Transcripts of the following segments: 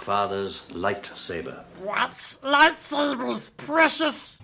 father's lightsaber. What? Lightsabers, precious.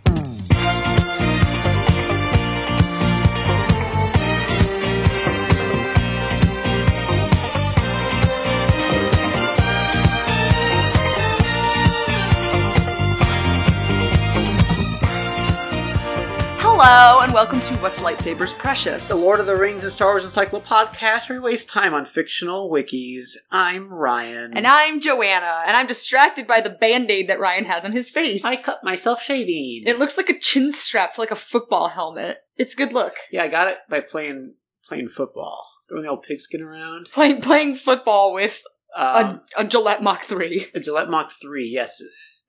Hello, and welcome to What's Lightsabers Precious. The Lord of the Rings and Star Wars Encyclo podcast where we waste time on fictional wikis. I'm Ryan. And I'm Joanna, and I'm distracted by the band aid that Ryan has on his face. I cut myself shaving. it looks like a chin strap for like a football helmet. It's good look. yeah, I got it by playing playing football. Throwing the old pigskin around. Playing playing football with Um, a, a Gillette Mach 3. a Gillette Mach 3, yes.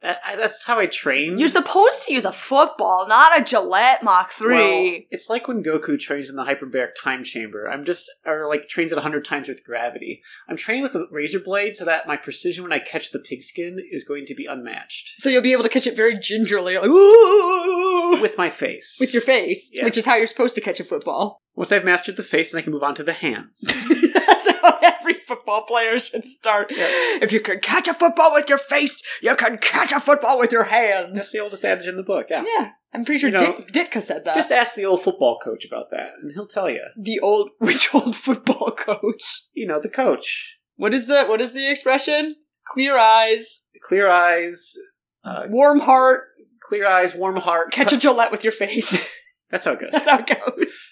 That, I, that's how I train. You're supposed to use a football, not a Gillette Mach 3. Well, it's like when Goku trains in the hyperbaric time chamber. I'm just, or like trains at 100 times with gravity. I'm training with a razor blade so that my precision when I catch the pigskin is going to be unmatched. so you'll be able to catch it very gingerly, like, ooh, With my face. with your face, Yeah. which is how you're supposed to catch a football. Once I've mastered the face, then I can move on to the hands. That's how every football player should start. If you can catch a football with your face, you can catch a football with your hands. That's the oldest adage in the book, yeah. Yeah, I'm pretty sure You know, Dit- Ditka said that. Just ask the old football coach about that, and he'll tell you. the old, which old football coach? You know, the coach. What is the what is the expression? Clear eyes, Clear eyes, uh, warm heart, clear eyes, warm heart. catch a Gillette with your face. That's how it goes. That's how it goes.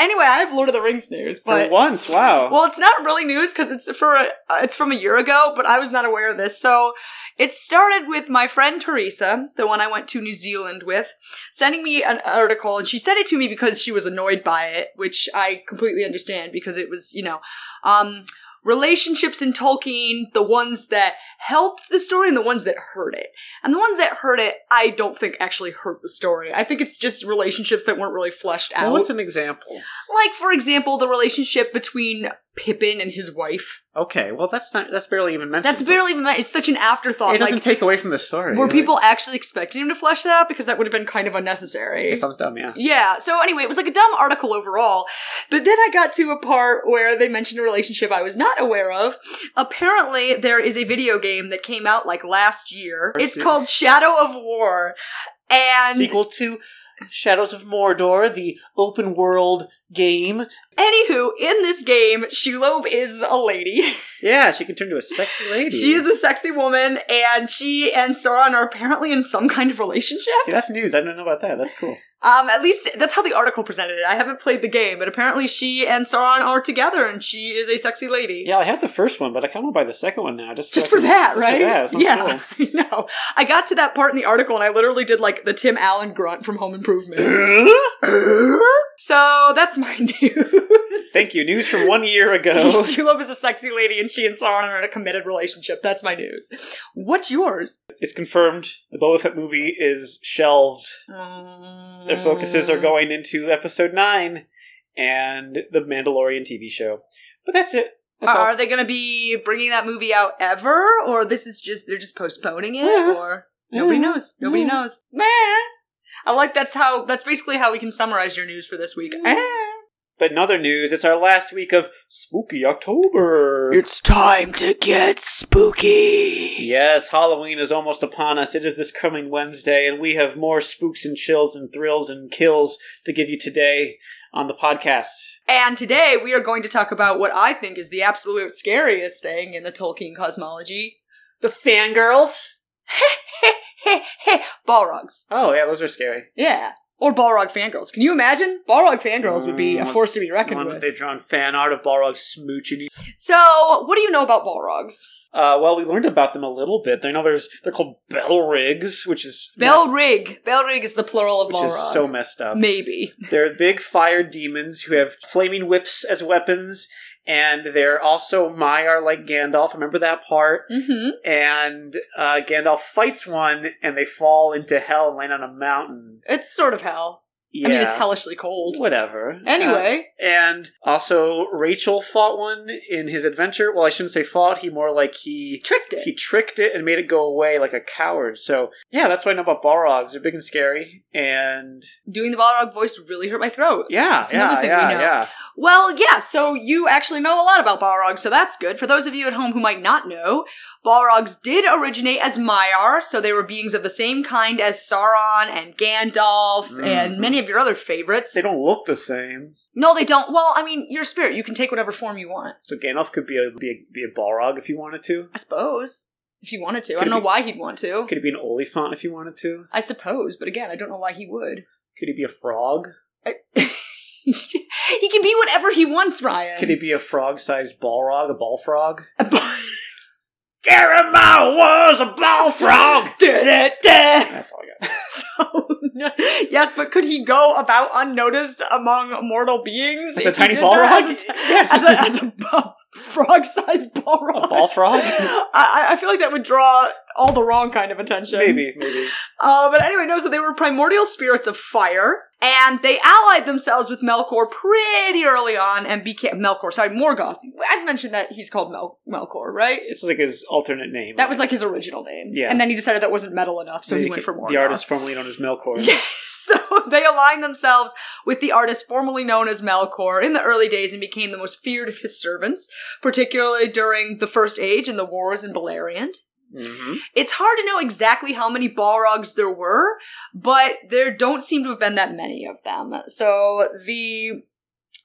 Anyway, I have Lord of the Rings news, but For once, wow. Well, it's not really news because it's for a, uh, it's from a year ago, but I was not aware of this. So it started with my friend Teresa, the one I went to New Zealand with, sending me an article, and she sent it to me because she was annoyed by it, which I completely understand because it was, you know, um, relationships in Tolkien, the ones that helped the story and the ones that hurt it. And the ones that hurt it, I don't think actually hurt the story. I think it's just relationships that weren't really fleshed out. well, what's an example? Like, for example, the relationship between Pippin and his wife. Okay, well, that's not. That's barely even mentioned. That's so barely even, mentioned. it's such an afterthought. It doesn't Like, take away from the story. were Like, people actually expecting him to flesh that out? Because that would have been kind of unnecessary. It sounds dumb, yeah. Yeah, so anyway, it was like a dumb article overall. But then I got to a part where they mentioned a relationship I was not aware of. Apparently, there is a video game that came out like last year. It's called Shadow of War. And Sequel to Shadows of Mordor, the open world game. anywho, in this game, Shelob is a lady. Yeah, she can turn into a sexy lady. She is a sexy woman, and she and Sauron are apparently in some kind of relationship. See, that's news. I don't know about that. That's cool. Um, at least that's how the article presented it. I haven't played the game, but apparently she and Sauron are together, and she is a sexy lady. Yeah, I had the first one, but I kind of want to buy the second one now. Just Just for can- that, just right? For that. Yeah, cool. I know. I got to that part in the article, and I literally did like the Tim Allen grunt from Home Improvement. so that's my news. Thank you. News from one year ago. Shelob is a sexy lady, and she and Sauron are in a committed relationship. That's my news. What's yours? it's confirmed the Boba Fett movie is shelved. Their focuses Mm. are going into episode 9 and the Mandalorian TV show. But that's it. That's are all. they going to be bringing that movie out ever, or this is just they're just postponing it, Yeah. or nobody Yeah. knows? Nobody Yeah. knows. Meh. I like that's how that's basically how we can summarize your news for this week. But in other news, it's our last week of Spooky October. It's time to get spooky. Yes, Halloween is almost upon us. It is this coming Wednesday, and we have more spooks and chills and thrills and kills to give you today on the podcast. And today we are going to talk about what I think is the absolute scariest thing in the Tolkien cosmology. The fangirls? Balrogs. Oh, yeah, those are scary. Yeah. Or Balrog fangirls. Can you imagine? Balrog fangirls would be a Mm, force to be reckoned One, with. they've drawn fan art of Balrog smooching. So, what do you know about Balrogs? Uh, well, we learned about them a little bit. They know there's they're called Belrigs, which is mess- Belrig. Belrig is the plural of which Balrog. is so messed up. Maybe. They're big fire demons who have flaming whips as weapons, and they're also Maiar like Gandalf. Remember that part? Mm-hmm. And uh, Gandalf fights one, and they fall into hell and land on a mountain. It's sort of hell. Yeah. I mean, it's hellishly cold. Whatever. Anyway, Uh, and also Rachel fought one in his adventure. Well, I shouldn't say fought. He more like he tricked it. he tricked it and made it go away like a coward. So yeah, that's why I know about Balrogs. They're big and scary. And Doing the Balrog voice really hurt my throat. yeah, That's another yeah, thing we yeah, know. yeah. Well, yeah, so you actually know a lot about Balrogs, so that's good. For those of you at home who might not know, Balrogs did originate as Maiar, so they were beings of the same kind as Sauron and Gandalf and Mhm. many of your other favorites. They don't look the same. no, they don't. Well, I mean, you're a spirit. You can take whatever form you want, So Gandalf could be a be a, be a Balrog if you wanted to. I suppose. If you wanted to. I don't know be- why he'd want to. Could he be an Oliphant if he wanted to? I suppose, but again, I don't know why he would. Could he be a frog? he can be whatever he wants, Ryan. Could he be a frog-sized Balrog, a ball frog? That's Garamau was a ball frog! That's all I got. So, yes, but could he go about unnoticed among mortal beings? As a he tiny did that As a, Yes. as a, as a frog-sized Balrog. A ball frog? I, I feel like that would draw all the wrong kind of attention. maybe, maybe. Uh, but anyway, no, so they were primordial spirits of fire, and they allied themselves with Melkor pretty early on and became Melkor, sorry, Morgoth. I've mentioned that he's called Mel- Melkor, right? It's like his alternate name. That was like his original name. Yeah. And then he decided that wasn't metal enough, so he went for Morgoth. The artist formerly known as Melkor. Yes. So they aligned themselves with the artist formerly known as Melkor in the early days and became the most feared of his servants, particularly during the First Age and the wars in Beleriand. hmm It's hard to know exactly how many Balrogs there were, but there don't seem to have been that many of them. So the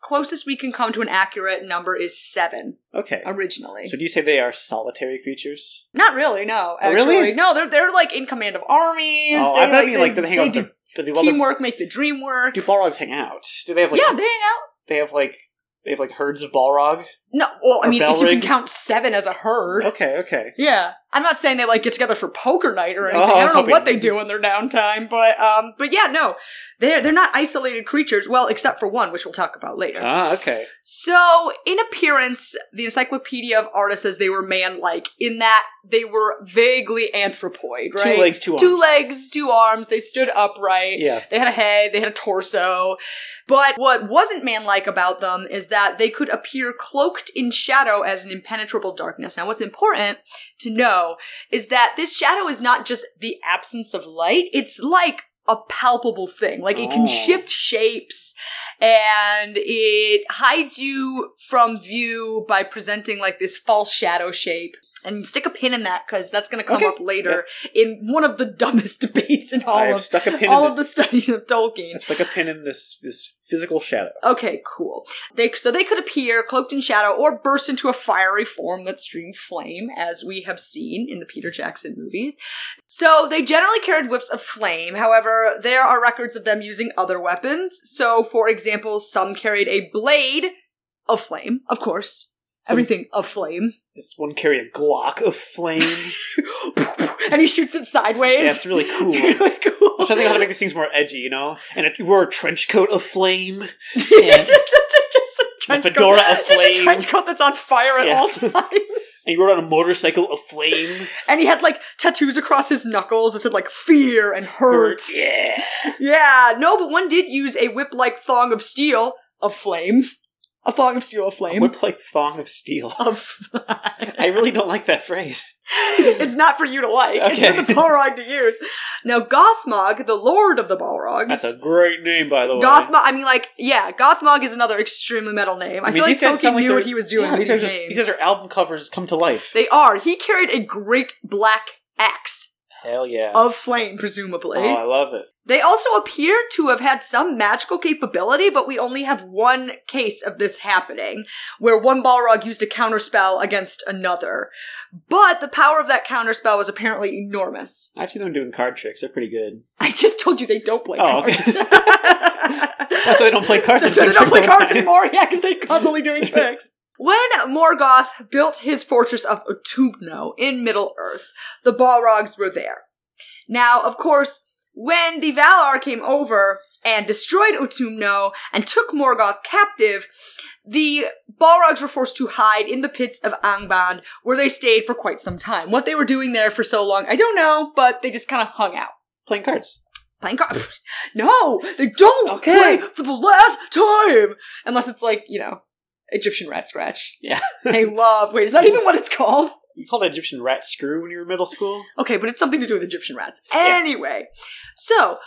closest we can come to an accurate number is seven Okay. originally. So do you say they are solitary creatures? Not really, no. Oh, Actually, really? no. They're they're like in command of armies. oh, they, I you mean like, do they hang out with their, do they, teamwork, make the dream work. Do Balrogs hang out? Do they have like yeah, they hang out. they have like they have like herds of Balrog? No, well, I Or mean, if you can count seven as a herd. Okay, okay. Yeah, I'm not saying they like get together for poker night or anything. Oh, I I don't know what they do in their downtime, but um, but yeah, no, they're they're not isolated creatures. Well, except for one, which we'll talk about later. Ah, okay. So, in appearance, the Encyclopedia of Arda says they were man-like in that they were vaguely anthropoid, right? Two legs, two arms. Two legs, two arms. They stood upright. Yeah. They had a head, they had a torso. But what wasn't man-like about them is that they could appear cloaked in shadow as an impenetrable darkness. Now, what's important to know is that this shadow is not just the absence of light, it's like a palpable thing. Like it can Oh. shift shapes and it hides you from view by presenting like this false shadow shape. And stick a pin in that because that's going to come Okay. up later in one of the dumbest debates in all I've of stuck a pin all in of this. the studies of Tolkien. I've stuck a pin in this this physical shadow. Okay, cool. They so they could appear cloaked in shadow or burst into a fiery form that streamed flame, as we have seen in the Peter Jackson movies. So they generally carried whips of flame. However, there are records of them using other weapons. So, for example, some carried a blade of flame, of course. Some- Everything of flame. This one carry a Glock of flame. and he shoots it sideways. yeah, it's really cool. really cool. I'm trying to think how to make these things more edgy, you know? And it, you wore a trench coat of flame. just a trench fedora coat. of Just a trench coat that's on fire at Yeah. all times. And you rode on a motorcycle of flame. and he had like tattoos across his knuckles that said like fear and hurt. Yeah. Yeah, no, but one did use a whip-like thong of steel of flame. A thong of steel of flame. Whip like thong of steel. of I really don't like that phrase. it's not for you to like. It's for the Balrog to use. Now, Gothmog, the lord of the Balrogs. That's a great name, by the way. Gothmog, I mean, like, yeah, Gothmog is another extremely metal name. I, I mean, feel like Tolkien like knew what he was doing Yeah, these, these, are just, names. these are album covers come to life. They are. He carried a great black axe Hell yeah. of flame, presumably. oh, I love it. They also appear to have had some magical capability, but we only have one case of this happening, where one Balrog used a counterspell against another. But the power of that counterspell was apparently enormous. I've seen them doing card tricks. They're pretty good. I just told you they don't play Oh, cards. okay. That's why they don't play cards. That's They're why they don't doing play tricks all the cards time. anymore. Yeah, because they're constantly doing tricks. When Morgoth built his fortress of Utumno in Middle Earth, the Balrogs were there. Now, of course, when the Valar came over and destroyed Utumno and took Morgoth captive, the Balrogs were forced to hide in the pits of Angband, where they stayed for quite some time. What they were doing there for so long, I don't know, but they just kind of hung out. Playing cards. playing cards. No, they don't Okay. play for the last time unless it's like you know Egyptian rat scratch. Yeah. They love. Wait, is that even what it's called? You called it Egyptian rat screw when you were in middle school? Okay, but it's something to do with Egyptian rats. Anyway, so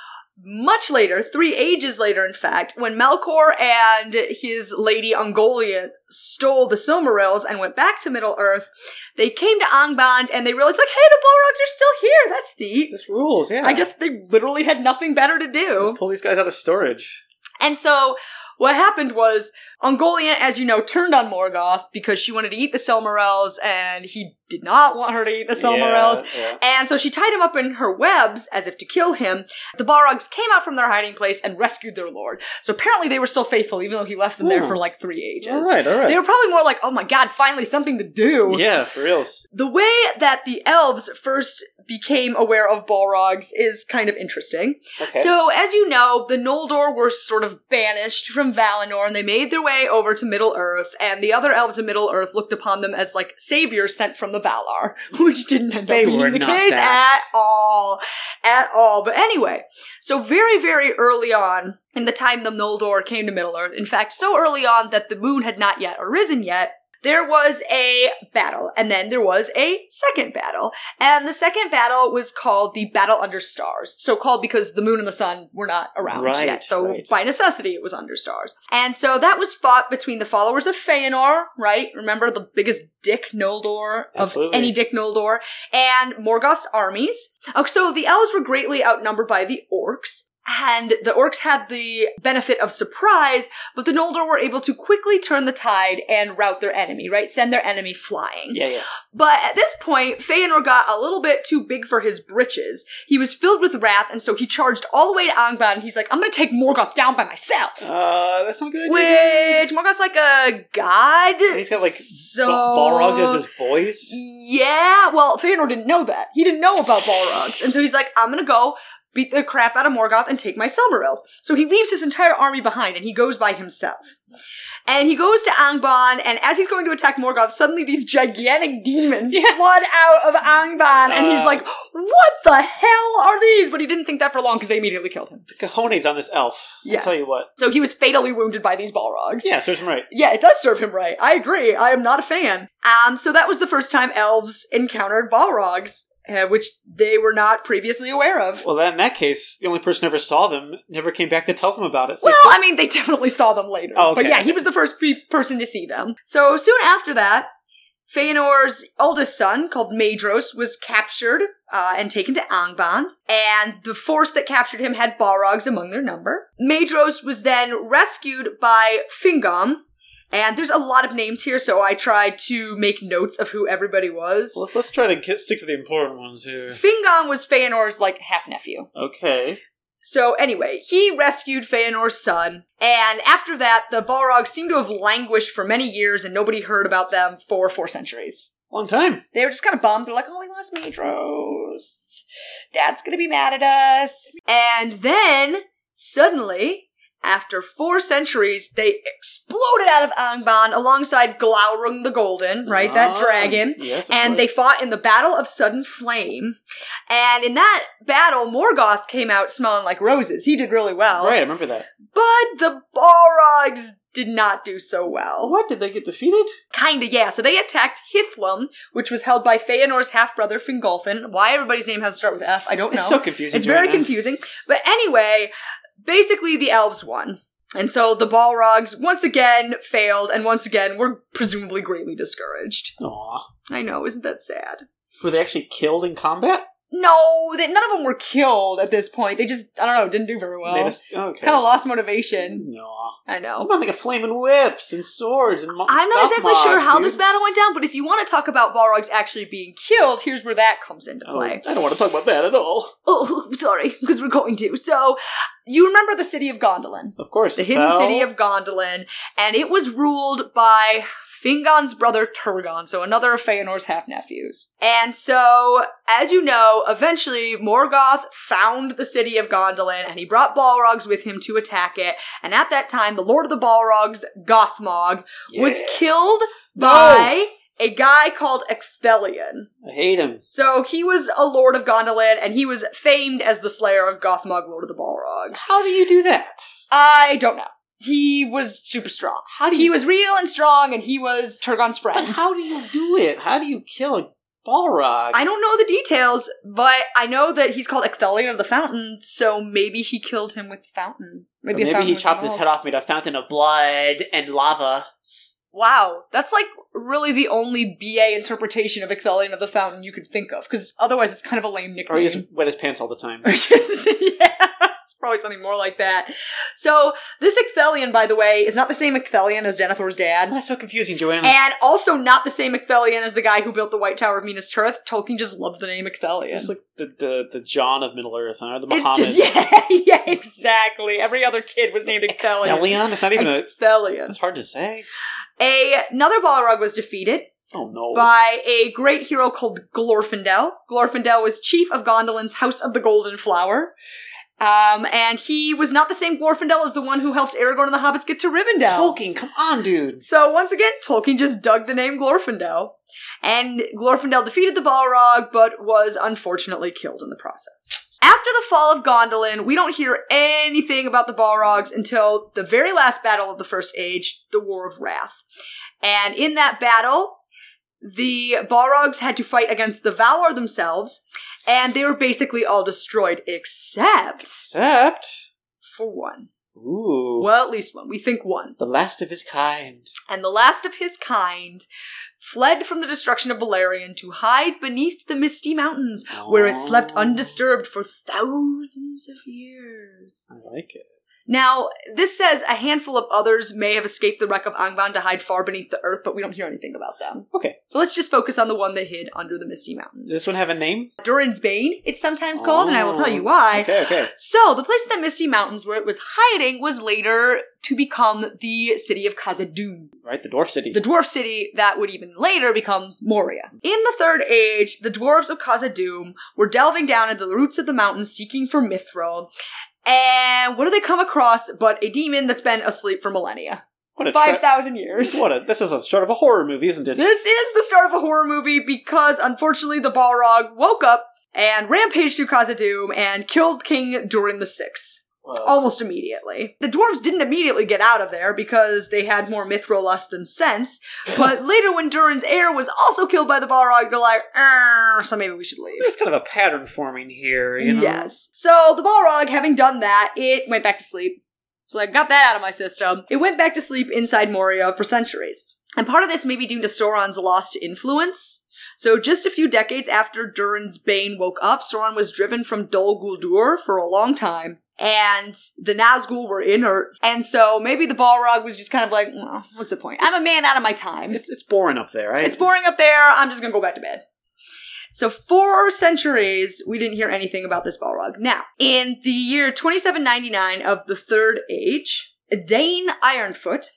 much later, three ages later, in fact, when Melkor and his lady Ungoliant stole the Silmarils and went back to Middle Earth, they came to Angband and they realized, like, hey, the Balrogs are still here. That's neat. This rules, yeah. I guess they literally had nothing better to do. Let's pull these guys out of storage. And so what happened was Ungoliant, as you know, turned on Morgoth because she wanted to eat the Silmarils and he did not want her to eat the Silmarils. Yeah, And so she tied him up in her webs as if to kill him. The Balrogs came out from their hiding place and rescued their lord. So apparently they were still faithful, even though he left them there Hmm. for like three ages. All right, all right. They were probably more like, oh my god, finally something to do. yeah, for reals. The way that the elves first became aware of Balrogs is kind of interesting. Okay. So, as you know, the Noldor were sort of banished from Valinor and they made their way over to Middle Earth, and the other elves of Middle Earth looked upon them as like saviors sent from the Valar, which didn't end They up being the case that. at all. At all. But anyway, so very, very early on, in the time the Noldor came to Middle Earth, in fact, so early on that the moon had not yet arisen yet, there was a battle, and then there was a second battle. And the second battle was called the Battle Under Stars. So called because the moon and the sun were not around Right, yet. So right. by necessity, it was under stars. And so that was fought between the followers of Feanor, right? Remember the biggest dick Noldor of Absolutely. any dick Noldor, and Morgoth's armies. Oh, so the elves were greatly outnumbered by the orcs. And the orcs had the benefit of surprise, but the Noldor were able to quickly turn the tide and rout their enemy, right? Send their enemy flying. Yeah, yeah. But at this point, Feanor got a little bit too big for his britches. He was filled with wrath, and so he charged all the way to Angband, and he's like, I'm gonna take Morgoth down by myself. Uh, that's not a good idea. Which, Morgoth's like a god. And he's got like so... Balrogs as his boys. Yeah, well, Feanor didn't know that. He didn't know about Balrogs. And so he's like, I'm gonna go beat the crap out of Morgoth and take my Silmarils. So he leaves his entire army behind and he goes by himself. And he goes to Angband, and as he's going to attack Morgoth, suddenly these gigantic demons flood out of Angband, and he's Uh. like, What the hell are these? But he didn't think that for long because they immediately killed him. The cojones on this elf. Yes. I'll tell you what. So he was fatally wounded by these Balrogs. Yeah, serves him right. Yeah, it does serve him right. I agree. I am not a fan. Um, so that was the first time elves encountered Balrogs, uh, which they were not previously aware of. Well, in that case, the only person who ever saw them never came back to tell them about it. So Well, still- I mean, they definitely saw them later. Oh, But yeah, he was the first pe- person to see them. So soon after that, Feanor's eldest son, called Maedhros, was captured uh, and taken to Angband, and the force that captured him had Balrogs among their number. Maedhros was then rescued by Fingon, and there's a lot of names here, so I tried to make notes of who everybody was. Well, let's try to get, stick to the important ones here. Fingon was Feanor's like half nephew. Okay. So anyway, he rescued Feanor's son, and after that, the Balrogs seemed to have languished for many years, and nobody heard about them for four centuries. Long time. They were just kind of bummed. They're like, "Oh, we lost Maedhros. Dad's gonna be mad at us." And then suddenly, after four centuries, they exploded out of Angband alongside Glaurung the Golden, right? that Ah, dragon. Yes, of And they fought in the Battle of Sudden Flame. And in that battle, Morgoth came out smelling like roses. He did really well. Right, I remember that. But the Balrogs did not do so well. What? Did they get defeated? Kinda, yeah. So they attacked Hithlum, which was held by Feanor's half-brother Fingolfin. Why everybody's name has to start with F, I don't know. It's so confusing. It's right very now. confusing. But anyway, basically the elves won. And so the Balrogs once again failed, and once again were presumably greatly discouraged. Aw. I know, isn't that sad? Were they actually killed in combat? No, that none of them were killed at this point. They just, I don't know, didn't do very well. They just okay. Kind of lost motivation. No. I I'm know. about like a flaming whips and swords and. mo- I'm not exactly Gothmog, sure how dude. this battle went down, but if you want to talk about Balrogs actually being killed, here's where that comes into Oh, play. I don't want to talk about that at all. Oh, sorry, because we're going to. So, you remember the city of Gondolin? Of course, The hidden fell. city of Gondolin, and it was ruled by Fingon's brother Turgon, so another of Feanor's half nephews. And so, as you know, eventually Morgoth found the city of Gondolin and he brought Balrogs with him to attack it. And at that time, the Lord of the Balrogs, Gothmog, was Yeah. killed by a guy called Ecthelion. I hate him. So he was a lord of Gondolin, and he was famed as the slayer of Gothmog, Lord of the Balrogs. How do you do that? I don't know. He was super strong. How do He was real and strong, and he was Turgon's friend. But how do you do it? How do you kill a Balrog? I don't know the details, but I know that he's called Ecthelion of the Fountain, so maybe he killed him with the fountain. Maybe, maybe fountain he chopped his head off, made a fountain of blood and lava. Wow, that's like really the only BA interpretation of Ecthelion of the Fountain you could think of, because otherwise it's kind of a lame nickname. Or he just wet his pants all the time. Yeah, probably something more like that. So this Ecthelion, by the way, is not the same Ecthelion as Denethor's dad. That's so confusing, Joanna. And also not the same Ecthelion as the guy who built the White Tower of Minas Tirith. Tolkien just loved the name Ecthelion. It's just like the, the, the John of Middle Earth? Or the It's Muhammad. just yeah, yeah, exactly. Every other kid was named Ecthelion. Thelion? It's not even a. Ecthelion. It's hard to say. A, another Balrog was defeated Oh no. by a great hero called Glorfindel. Glorfindel was chief of Gondolin's House of the Golden Flower. Um, and he was not the same Glorfindel as the one who helps Aragorn and the hobbits get to Rivendell. Tolkien, come on, dude. So once again, Tolkien just dug the name Glorfindel. And Glorfindel defeated the Balrog, but was unfortunately killed in the process. After the fall of Gondolin, we don't hear anything about the Balrogs until the very last battle of the First Age, the War of Wrath. And in that battle, the Balrogs had to fight against the Valar themselves, and they were basically all destroyed except Except. for one. Ooh. Well, at least one. We think one. The last of his kind. and the last of his kind fled from the destruction of Beleriand to hide beneath the misty mountains, where it slept Oh. undisturbed for thousands of years. I like it. Now, this says a handful of others may have escaped the wreck of Angband to hide far beneath the earth, but we don't hear anything about them. Okay. So let's just focus on the one that hid under the misty Mountains. Does this one have a name? Durin's Bane, it's sometimes called, and I will tell you Oh. why. Okay, okay. So, the place in the Misty Mountains where it was hiding was later to become the city of Khazad-dûm. Right, the dwarf city. the dwarf city that would even later become Moria. In the Third Age, the dwarves of Khazad-dûm were delving down into the roots of the mountains seeking for Mithril. And what do they come across but a demon that's been asleep for millennia? what a tra- 5,000 years. What a. This is a sort of a horror movie, isn't it? This is the start of a horror movie because unfortunately the Balrog woke up and rampaged through Khazad-dûm and killed King Durin the Sixth Whoa. almost immediately. The dwarves didn't immediately get out of there because they had more mithril lust than sense. But later, when Durin's heir was also killed by the Balrog, they're like, "Er, so maybe we should leave. There's kind of a pattern forming here, you know? Yes. So the Balrog, having done that, it went back to sleep. So I got that out of my system. It went back to sleep inside Moria for centuries. And part of this may be due to Sauron's lost influence. So just a few decades after Durin's Bane woke up, Sauron was driven from Dol Guldur for a long time. And the Nazgul were inert. And so maybe the Balrog was just kind of like, well, what's the point? I'm a man out of my time. It's, it's boring up there, right? It's boring up there. I'm just gonna go back to bed. So for centuries, we didn't hear anything about this Balrog. Now, in the year 2799 of the Third Age, Dain Ironfoot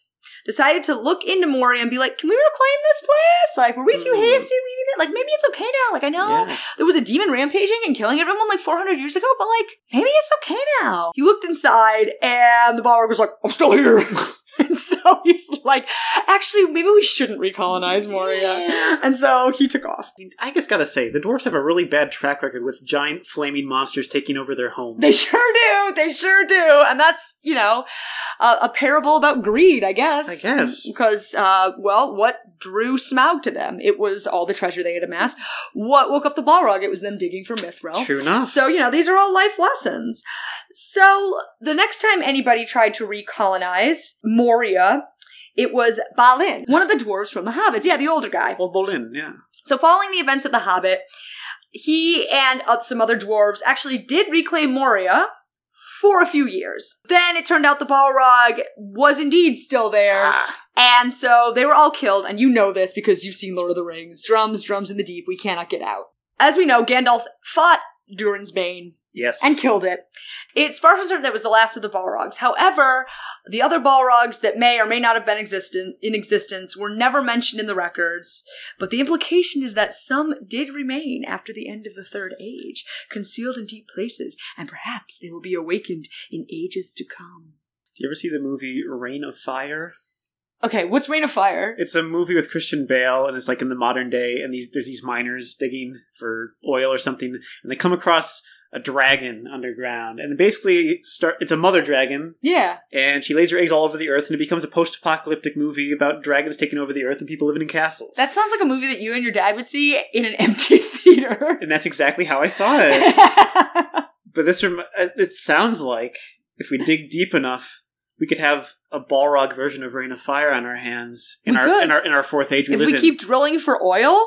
decided to look into Moria and be like, can we reclaim this place? Like, were we too Hmm. hasty leaving it? Like, maybe it's okay now. Like, I know Yeah. there was a demon rampaging and killing everyone like 400 years ago, but like, maybe it's okay now. He looked inside and the Balrog was like, I'm still here. and so he's like, actually, maybe we shouldn't recolonize Moria. And so he took off. I mean, I just gotta say, the dwarves have a really bad track record with giant flaming monsters taking over their home. They sure do. They sure do. And that's, you know, a, a parable about greed, I guess. I guess. Because, uh, well, what drew Smaug to them? It was all the treasure they had amassed. What woke up the Balrog? It was them digging for Mithril. True enough. So, you know, these are all life lessons. So, the next time anybody tried to recolonize Moria, it was Balin, one of the dwarves from the Hobbits. Yeah, the older guy. Well, Bolin, yeah. So, following the events of The Hobbit, he and uh, some other dwarves actually did reclaim Moria for a few years. Then it turned out the Balrog was indeed still there. Ah. And so they were all killed, and you know this because you've seen Lord of the Rings. Drums, drums in the deep, we cannot get out. As we know, Gandalf fought Durin's Bane Yes. and killed it. It's far from certain that it was the last of the Balrogs. However, the other Balrogs that may or may not have been existent in existence were never mentioned in the records. But the implication is that some did remain after the end of the Third Age, concealed in deep places, and perhaps they will be awakened in ages to come. Do you ever see the movie Reign of Fire? Okay, what's Reign of Fire? It's a movie with Christian Bale, and it's like in the modern day, and these there's these miners digging for oil or something, and they come across a dragon underground, and basically start. It's a mother dragon, Yeah. and she lays her eggs all over the earth, and it becomes a post-apocalyptic movie about dragons taking over the earth and people living in castles. That sounds like a movie that you and your dad would see in an empty theater. and that's exactly how I saw it. but this rem- uh, it sounds like if we dig deep enough, we could have a Balrog version of Reign of Fire on our hands in We our could. in our in our fourth age we if we in. keep drilling for oil,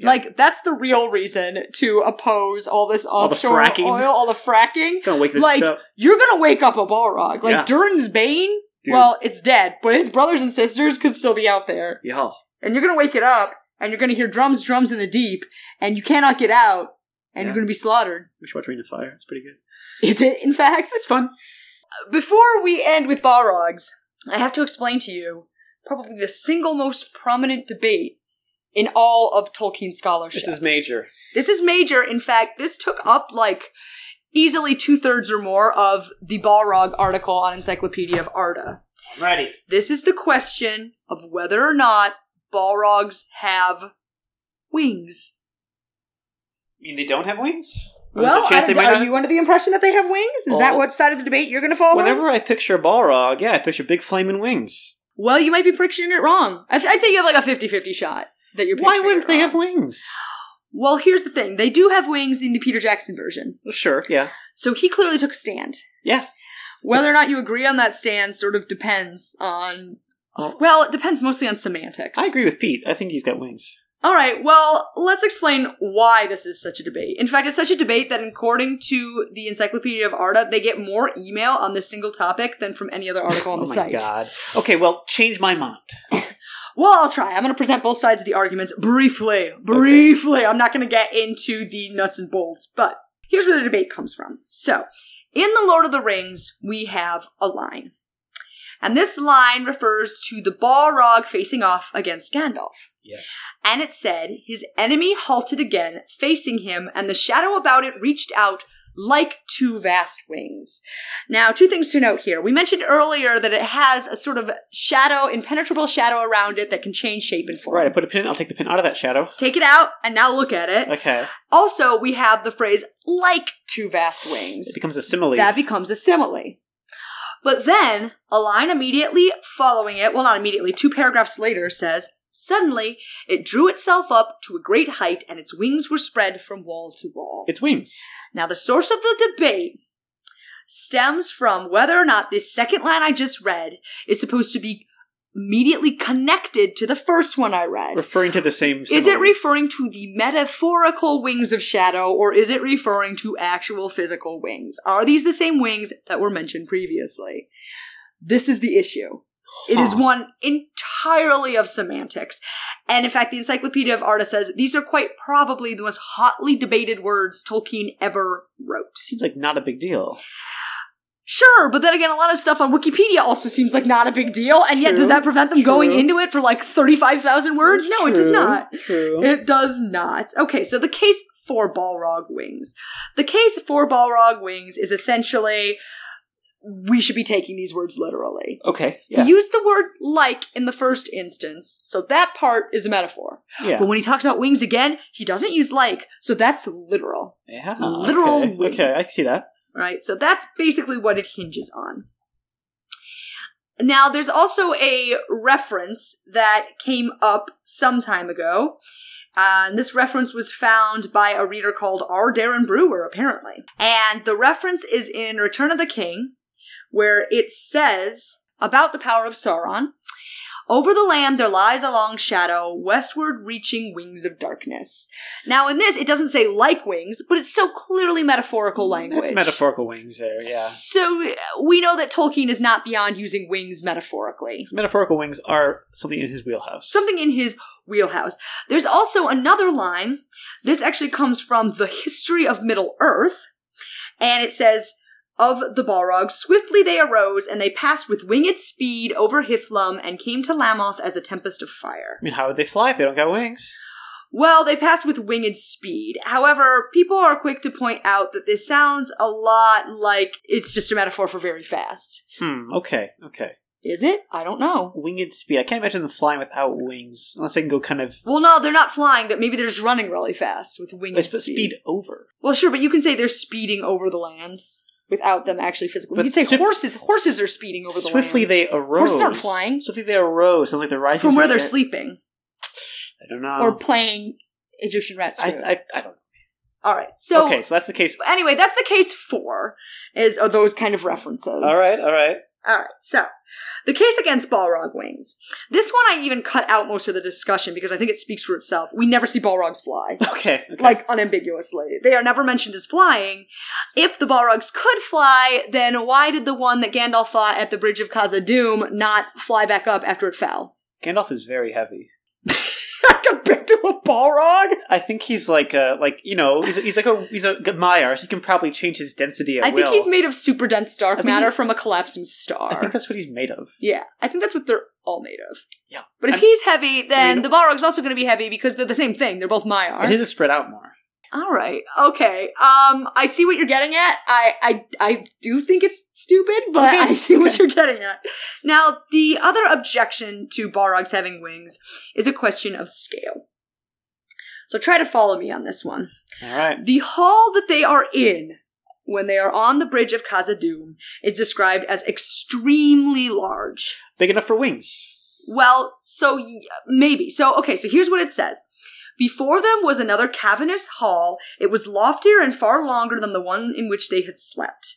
Yeah. like that's the real reason to oppose all this offshore fracking. oil, all the fracking. it's gonna wake this like up. you're gonna wake up a Balrog. Like Yeah. Durin's Bane. Dude. Well, it's dead, but his brothers and sisters could still be out there, Yeah. and you're gonna wake it up, and you're gonna hear drums, drums in the deep, and you cannot get out, and Yeah. you're gonna be slaughtered. We should watch Reign of Fire. It's pretty good. Is it, in fact? It's fun. Before we end with Balrogs, I have to explain to you probably the single most prominent debate in all of Tolkien scholarship. This is major. This is major. In fact, this took up like easily two thirds or more of the Balrog article on Encyclopedia of Arda. I'm ready. This is the question of whether or not Balrogs have wings. I mean, they don't have wings. Or Well, a chance I- they might are not- you under the impression that they have wings? Is that what side of the debate you're going to follow? Whenever I picture a Balrog, yeah, I picture big flaming wings. Well, you might be picturing it wrong. I'd say you have like a 50-50 shot that you're Why wouldn't they have wings? Well, here's the thing. They do have wings in the Peter Jackson version. Sure, yeah, So he clearly took a stand. yeah. Whether or not you agree on that stand sort of depends on. Well- it depends mostly on semantics. I agree with Pete. I think he's got wings. All right, well, let's explain why this is such a debate. In fact, it's such a debate that according to the Encyclopedia of Arda, they get more email on this single topic than from any other article on the site. oh my site. god. Okay, well, change my mind. Well, I'll try. I'm going to present both sides of the arguments briefly. Briefly. I'm not going to get into the nuts and bolts, but here's where the debate comes from. So, in The Lord of the Rings, we have a line. And this line refers to the Balrog facing off against Gandalf. Yes. And it said, His enemy halted again, facing him, and the shadow about it reached out like two vast wings. Now, two things to note here. We mentioned earlier that it has a sort of shadow, impenetrable shadow around it that can change shape and form. Right, I put a pin. I'll take the pin out of that shadow. Take it out and now look at it. Okay. Also, we have the phrase like two vast wings. It becomes a simile. That becomes a simile. But then, a line immediately following it, well, not immediately, two paragraphs later says, Suddenly, it drew itself up to a great height, and its wings were spread from wall to wall. it's wings. Now, the source of the debate stems from whether or not this second line I just read is supposed to be immediately connected to the first one I read. Referring to the same Is it referring to the metaphorical wings of shadow, or is it referring to actual physical wings? Are these the same wings that were mentioned previously? This is the issue. It is one entirely of semantics. And in fact, the Encyclopedia of Arda says these are quite probably the most hotly debated words Tolkien ever wrote. Seems like not a big deal. Sure, but then again, a lot of stuff on Wikipedia also seems like not a big deal, and yet does that prevent them true. going into it for like 35,000 words? No, it does not. True. It does not. Okay, so the case for Balrog wings. The case for Balrog wings is essentially we should be taking these words literally. okay. Yeah. He used the word like in the first instance, so that part is a metaphor. yeah. But when he talks about wings again, he doesn't use like, so that's literal. yeah. literal okay. wings. Okay, I can see that. Right? So that's basically what it hinges on. Now, there's also a reference that came up some time ago. Uh, and this reference was found by a reader called R. Darren Brewer, apparently. And the reference is in Return of the King, where it says about the power of Sauron Over the land there lies a long shadow, westward reaching wings of darkness. Now, in this, it doesn't say like wings, but it's still clearly metaphorical language. That's metaphorical wings there, yeah. So we know that Tolkien is not beyond using wings metaphorically. Metaphorical wings are something in his wheelhouse. Something in his wheelhouse. There's also another line. This actually comes from the history of Middle Earth, and it says, of the Balrogs, swiftly they arose, and they passed with winged speed over Hithlum and came to Lammoth as a tempest of fire. I mean, how would they fly if they don't got wings? Well, they passed with winged speed. However, people are quick to point out that this sounds a lot like it's just a metaphor for very fast. Hmm, okay, okay. Is it? I don't know. Winged speed. I can't imagine them flying without wings, unless they can go kind of. Well, no, they're not flying. That maybe they're just running really fast with winged They sp- speed. speed over. Well, sure, but you can say they're speeding over the lands without them actually physically. But you can say swift- horses. Horses are speeding over the Swiftly land they arose. Horses aren't flying. Swiftly they arose. Sounds like they're rising from where they're sleeping I don't know. or playing Egyptian rat I. I, I don't. Know. All right, so okay, so that's the case. anyway, that's the case four. Is are those kind of references? All right, all right. All right, so the case against Balrog wings. This one I even cut out most of the discussion because I think it speaks for itself. We never see Balrogs fly. Okay, okay. Like unambiguously. They are never mentioned as flying. If the Balrogs could fly, then why did the one that Gandalf fought at the Bridge of Khazad-dûm not fly back up after it fell? Gandalf is very heavy. Like compared to a Balrog? I think he's like a like you know he's, he's like a he's a Maiar, so he can probably change his density at I think will. he's made of super dense dark I matter he- from a collapsing star. I think that's what he's made of. Yeah, I think that's what they're all made of. Yeah. But if I'm- he's heavy, then mean- the Balrog's also going to be heavy because they're the same thing. They're both Maiar. His is spread out more. All right. Okay. Um, I see what you're getting at. I, I, I do think it's stupid, but Okay, I see what you're getting at. Now, the other objection to Balrogs having wings is a question of scale. So try to follow me on this one. All right. The hall that they are in when they are on the bridge of Khazad-dûm is described as extremely large. Big enough for wings. Well, so y- maybe. So, okay, so here's what it says. Before them was another cavernous hall. It was loftier and far longer than the one in which they had slept.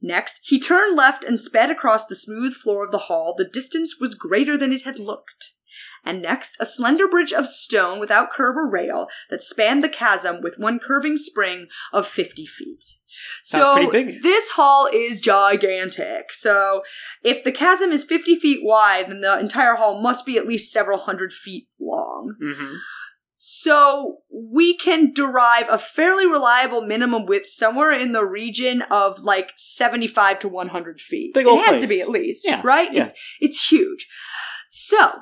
Next, he turned left and sped across the smooth floor of the hall. The distance was greater than it had looked. And next, a slender bridge of stone without curb or rail that spanned the chasm with one curving spring of 50 feet. Sounds so this hall is gigantic. So if the chasm is 50 feet wide, then the entire hall must be at least several hundred feet long. Mm-hmm. So we can derive a fairly reliable minimum width somewhere in the region of like 75 to 100 feet. Big it old has to be at least, Yeah, right? yeah. It's, it's huge. So,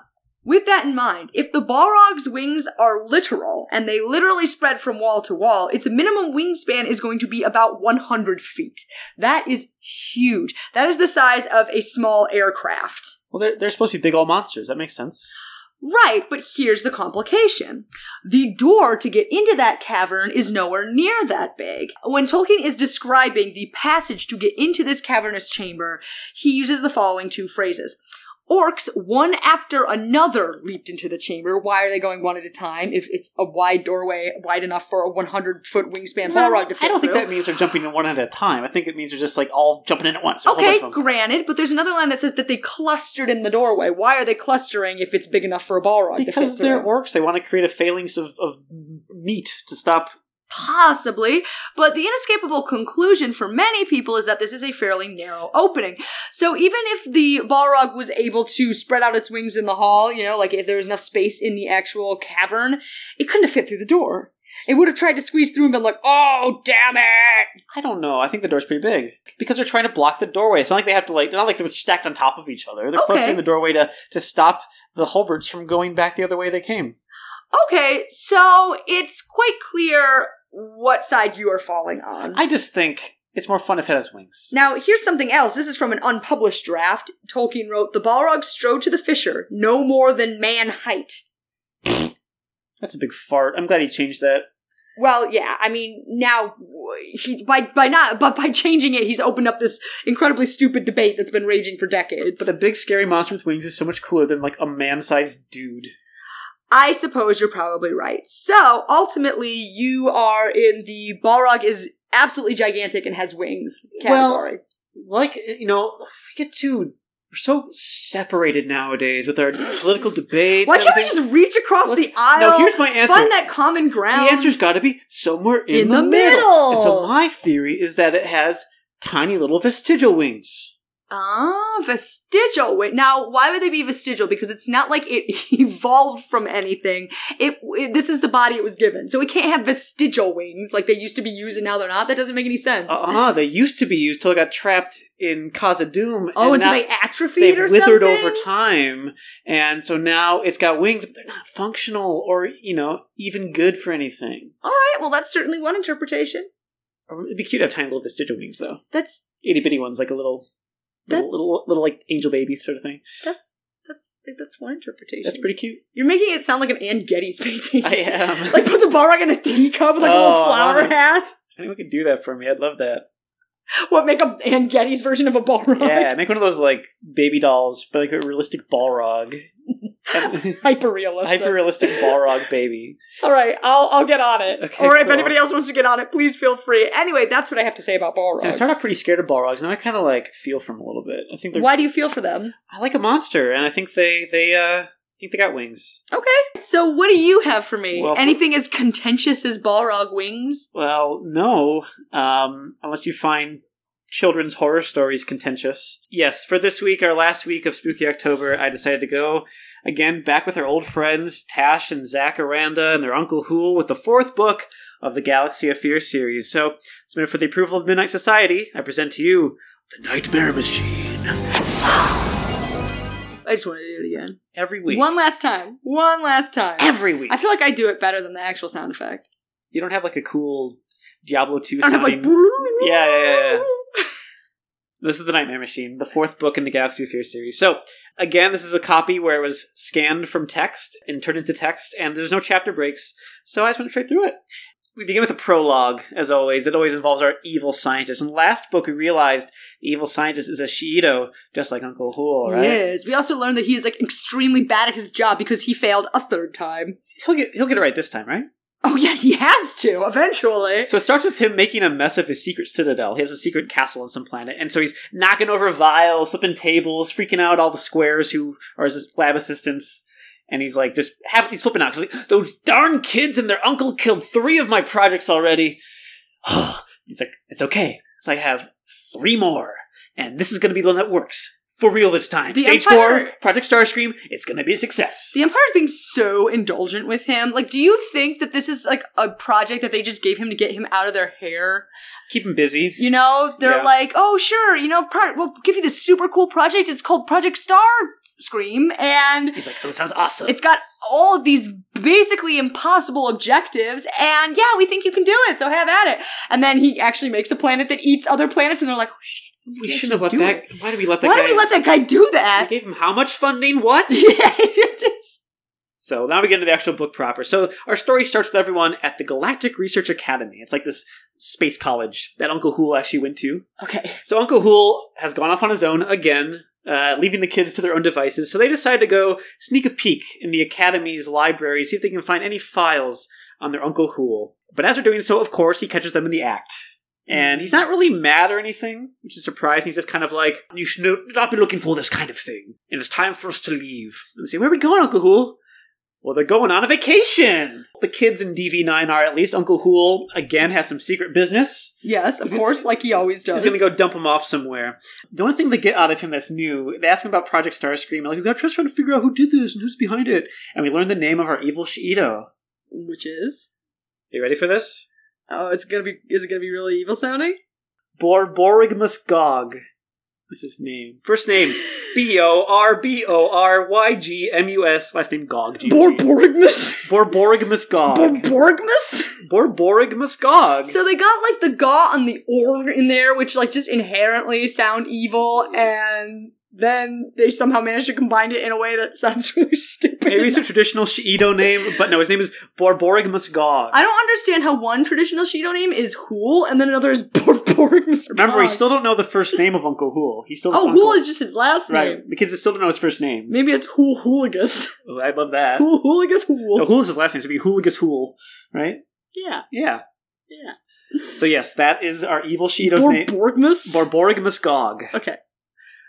with that in mind, if the Balrog's wings are literal and they literally spread from wall to wall, its minimum wingspan is going to be about 100 feet. That is huge. That is the size of a small aircraft. Well, they're, they're supposed to be big old monsters. That makes sense. Right, but here's the complication. The door to get into that cavern is nowhere near that big. When Tolkien is describing the passage to get into this cavernous chamber, he uses the following two phrases. Orcs, one after another, leaped into the chamber. Why are they going one at a time if it's a wide doorway, wide enough for a 100 foot wingspan Balrog to fit I don't think through? that means they're jumping in one at a time. I think it means they're just like all jumping in at once. Okay, bunch of them. granted, but there's another line that says that they clustered in the doorway. Why are they clustering if it's big enough for a Balrog to because they're orcs. They want to create a phalanx of, of meat to stop. Possibly, but the inescapable conclusion for many people is that this is a fairly narrow opening. So even if the Balrog was able to spread out its wings in the hall, you know, like if there was enough space in the actual cavern, it couldn't have fit through the door. It would have tried to squeeze through and been like, oh, damn it! I don't know. I think the door's pretty big because they're trying to block the doorway. It's not like they have to like. They're not like they're stacked on top of each other. They're Okay. clustering the doorway to to stop the Hulberts from going back the other way they came. Okay, so it's quite clear what side you are falling on. I just think it's more fun if it has wings. Now, here's something else. This is from an unpublished draft. Tolkien wrote, The Balrog strode to the fissure, no more than man height. That's a big fart. I'm glad he changed that. Well, yeah, I mean, now he by by not but by changing it, he's opened up this incredibly stupid debate that's been raging for decades. But a big scary monster with wings is so much cooler than like a man-sized dude. I suppose you're probably right. So ultimately, you are in the Balrog is absolutely gigantic and has wings category. Well, Like you know, we get too. We're so separated nowadays with our political debates. Why can't we just reach across Let's- the aisle? No, here's my answer. Find that common ground. The answer's got to be somewhere in, In the, the middle. middle. And so my theory is that it has tiny little vestigial wings. Ah, vestigial. Wait, now why would they be vestigial? Because it's not like it evolved from anything. It, it- this is the body it was given, so it can't have vestigial wings like they used to be used and now they're not. That doesn't make any sense. Uh-uh, they used to be used till it got trapped in oh, Khazad-dûm. and and so they atrophied they've or withered something? over time, and so now it's got wings, but they're not functional or you know even good for anything. All right, well that's certainly one interpretation. It'd be cute to have tiny little vestigial wings though, That's itty bitty ones like a little, That's- little, little like angel baby sort of thing. That's that's that's one interpretation. That's pretty cute. You're making it sound like an Anne Geddes painting. I am. like put the Balrog in a teacup with like a little Oh, flower hat. If anyone could do that for me, I'd love that. What make a Anne Geddes version of a Balrog? Yeah, make one of those like baby dolls, but like a realistic Balrog. Hyper realistic. Hyper realistic Balrog baby. All right, I'll I'll get on it. Okay, or if anybody else wants to get on it, please feel free. Anyway, that's what I have to say about Balrogs. So I started off pretty scared of Balrogs, now I kind of like feel for them a little bit. I think they're. Why do you feel for them? I like a monster, and I think they they uh I think they got wings. Okay. So what do you have for me? Well, Anything as contentious as Balrog wings? Well, no, um, unless you find children's horror stories contentious. Yes, for this week, our last week of Spooky October, I decided to go again back with our old friends Tash and Zach Aranda and their Uncle Hool with the fourth book of the Galaxy of Fear series. So, submitted for the approval of Midnight Society, I present to you the Nightmare Machine. I just want to do it again. Every week. One last time. One last time. Every week. I feel like I do it better than the actual sound effect. you don't have like a cool Diablo 2 I sounding. like. Yeah, yeah, yeah, yeah. This is the Nightmare Machine, the fourth book in the Galaxy of Fear series. So, again, this is a copy where it was scanned from text and turned into text, and there's no chapter breaks, so I just went straight through it. We begin with a prologue, as always. It always involves our evil scientist. In the last book, we realized the evil scientist is a Shi'ido, just like Uncle Hool, right? Yes. We also learned that he is like extremely bad at his job because he failed a third time. He'll get he'll get it right this time, right? Oh yeah, he has to eventually. So it starts with him making a mess of his secret citadel. He has a secret castle on some planet, and so he's knocking over vials, flipping tables, freaking out all the squares who are his lab assistants. And he's like, just have, he's flipping out like, those darn kids and their uncle killed three of my projects already. he's like, it's okay, so I have three more, and this is going to be the one that works for real this time. The Stage Empire- four, Project Starscream, it's to be a success. The Empire's being so indulgent with him. Like, do you think that this is like a project that they just gave him to get him out of their hair? Keep him busy. You know, they're Yeah. like, oh, sure, you know, pro- we'll give you this super cool project. It's called Project Star Scream, and He's like, oh, sounds awesome. it's got all of these basically impossible objectives, and yeah, we think you can do it, so have at it. And then he actually makes a planet that eats other planets, and they're like, oh shit, we shouldn't have let that. it. Why did we let that Why guy? did we let that guy do that? We gave him how much funding? What? yeah, just- So now we get into the actual book proper. So our story starts with everyone at the Galactic Research Academy. It's like this space college that Uncle Hool actually went to. okay. So Uncle Hool has gone off on his own again, uh, leaving the kids to their own devices. So they decide to go sneak a peek in the Academy's library, see if they can find any files on their Uncle Hool. But as they're doing so, of course, he catches them in the act. And he's not really mad or anything, which is surprising. He's just kind of like, You should not be looking for this kind of thing. And it's time for us to leave. And they say, Where are we going, Uncle Hool? Well, they're going on a vacation. The kids in DV9 are at least. Uncle Hool, again, has some secret business. Yes, of course, like he always does. He's going to go dump him off somewhere. The only thing they get out of him that's new, they ask him about Project Starscream. Like, we've got to try to figure out who did this and who's behind it. And we learn the name of our evil Shi'ido. Which is? Are you ready for this? Oh, it's gonna be. Is it gonna be really evil sounding? Borborygmus Gog is his name. First name B O R B O R Y G M U S. Last name Gog. G-O-G. Borborygmus. Borborygmus Gog. Borborygmus. Borborygmus Gog. So they got like the gaw and the org in there, which like just inherently sound evil, and then they somehow managed to combine it in a way that sounds really stupid. Maybe it's a traditional Shido name, but no, his name is Borborygmus Gog. I don't understand how one traditional Shido name is Hool and then another is Borborygmus. Remember, we still don't know the first name of Uncle Hool. He still Oh, Uncle. Hool is just his last right. name. The kids still don't know his first name. Maybe it's Hool Hooligus. Oh, I love that. Hool Hooligus Hool. No, Hool is his last name, so it'd be Hooligus Hool, right? Yeah, Yeah. yeah. So yes, that is our evil Shi'ido's name. Borborygmus. Borborygmus Gog. okay.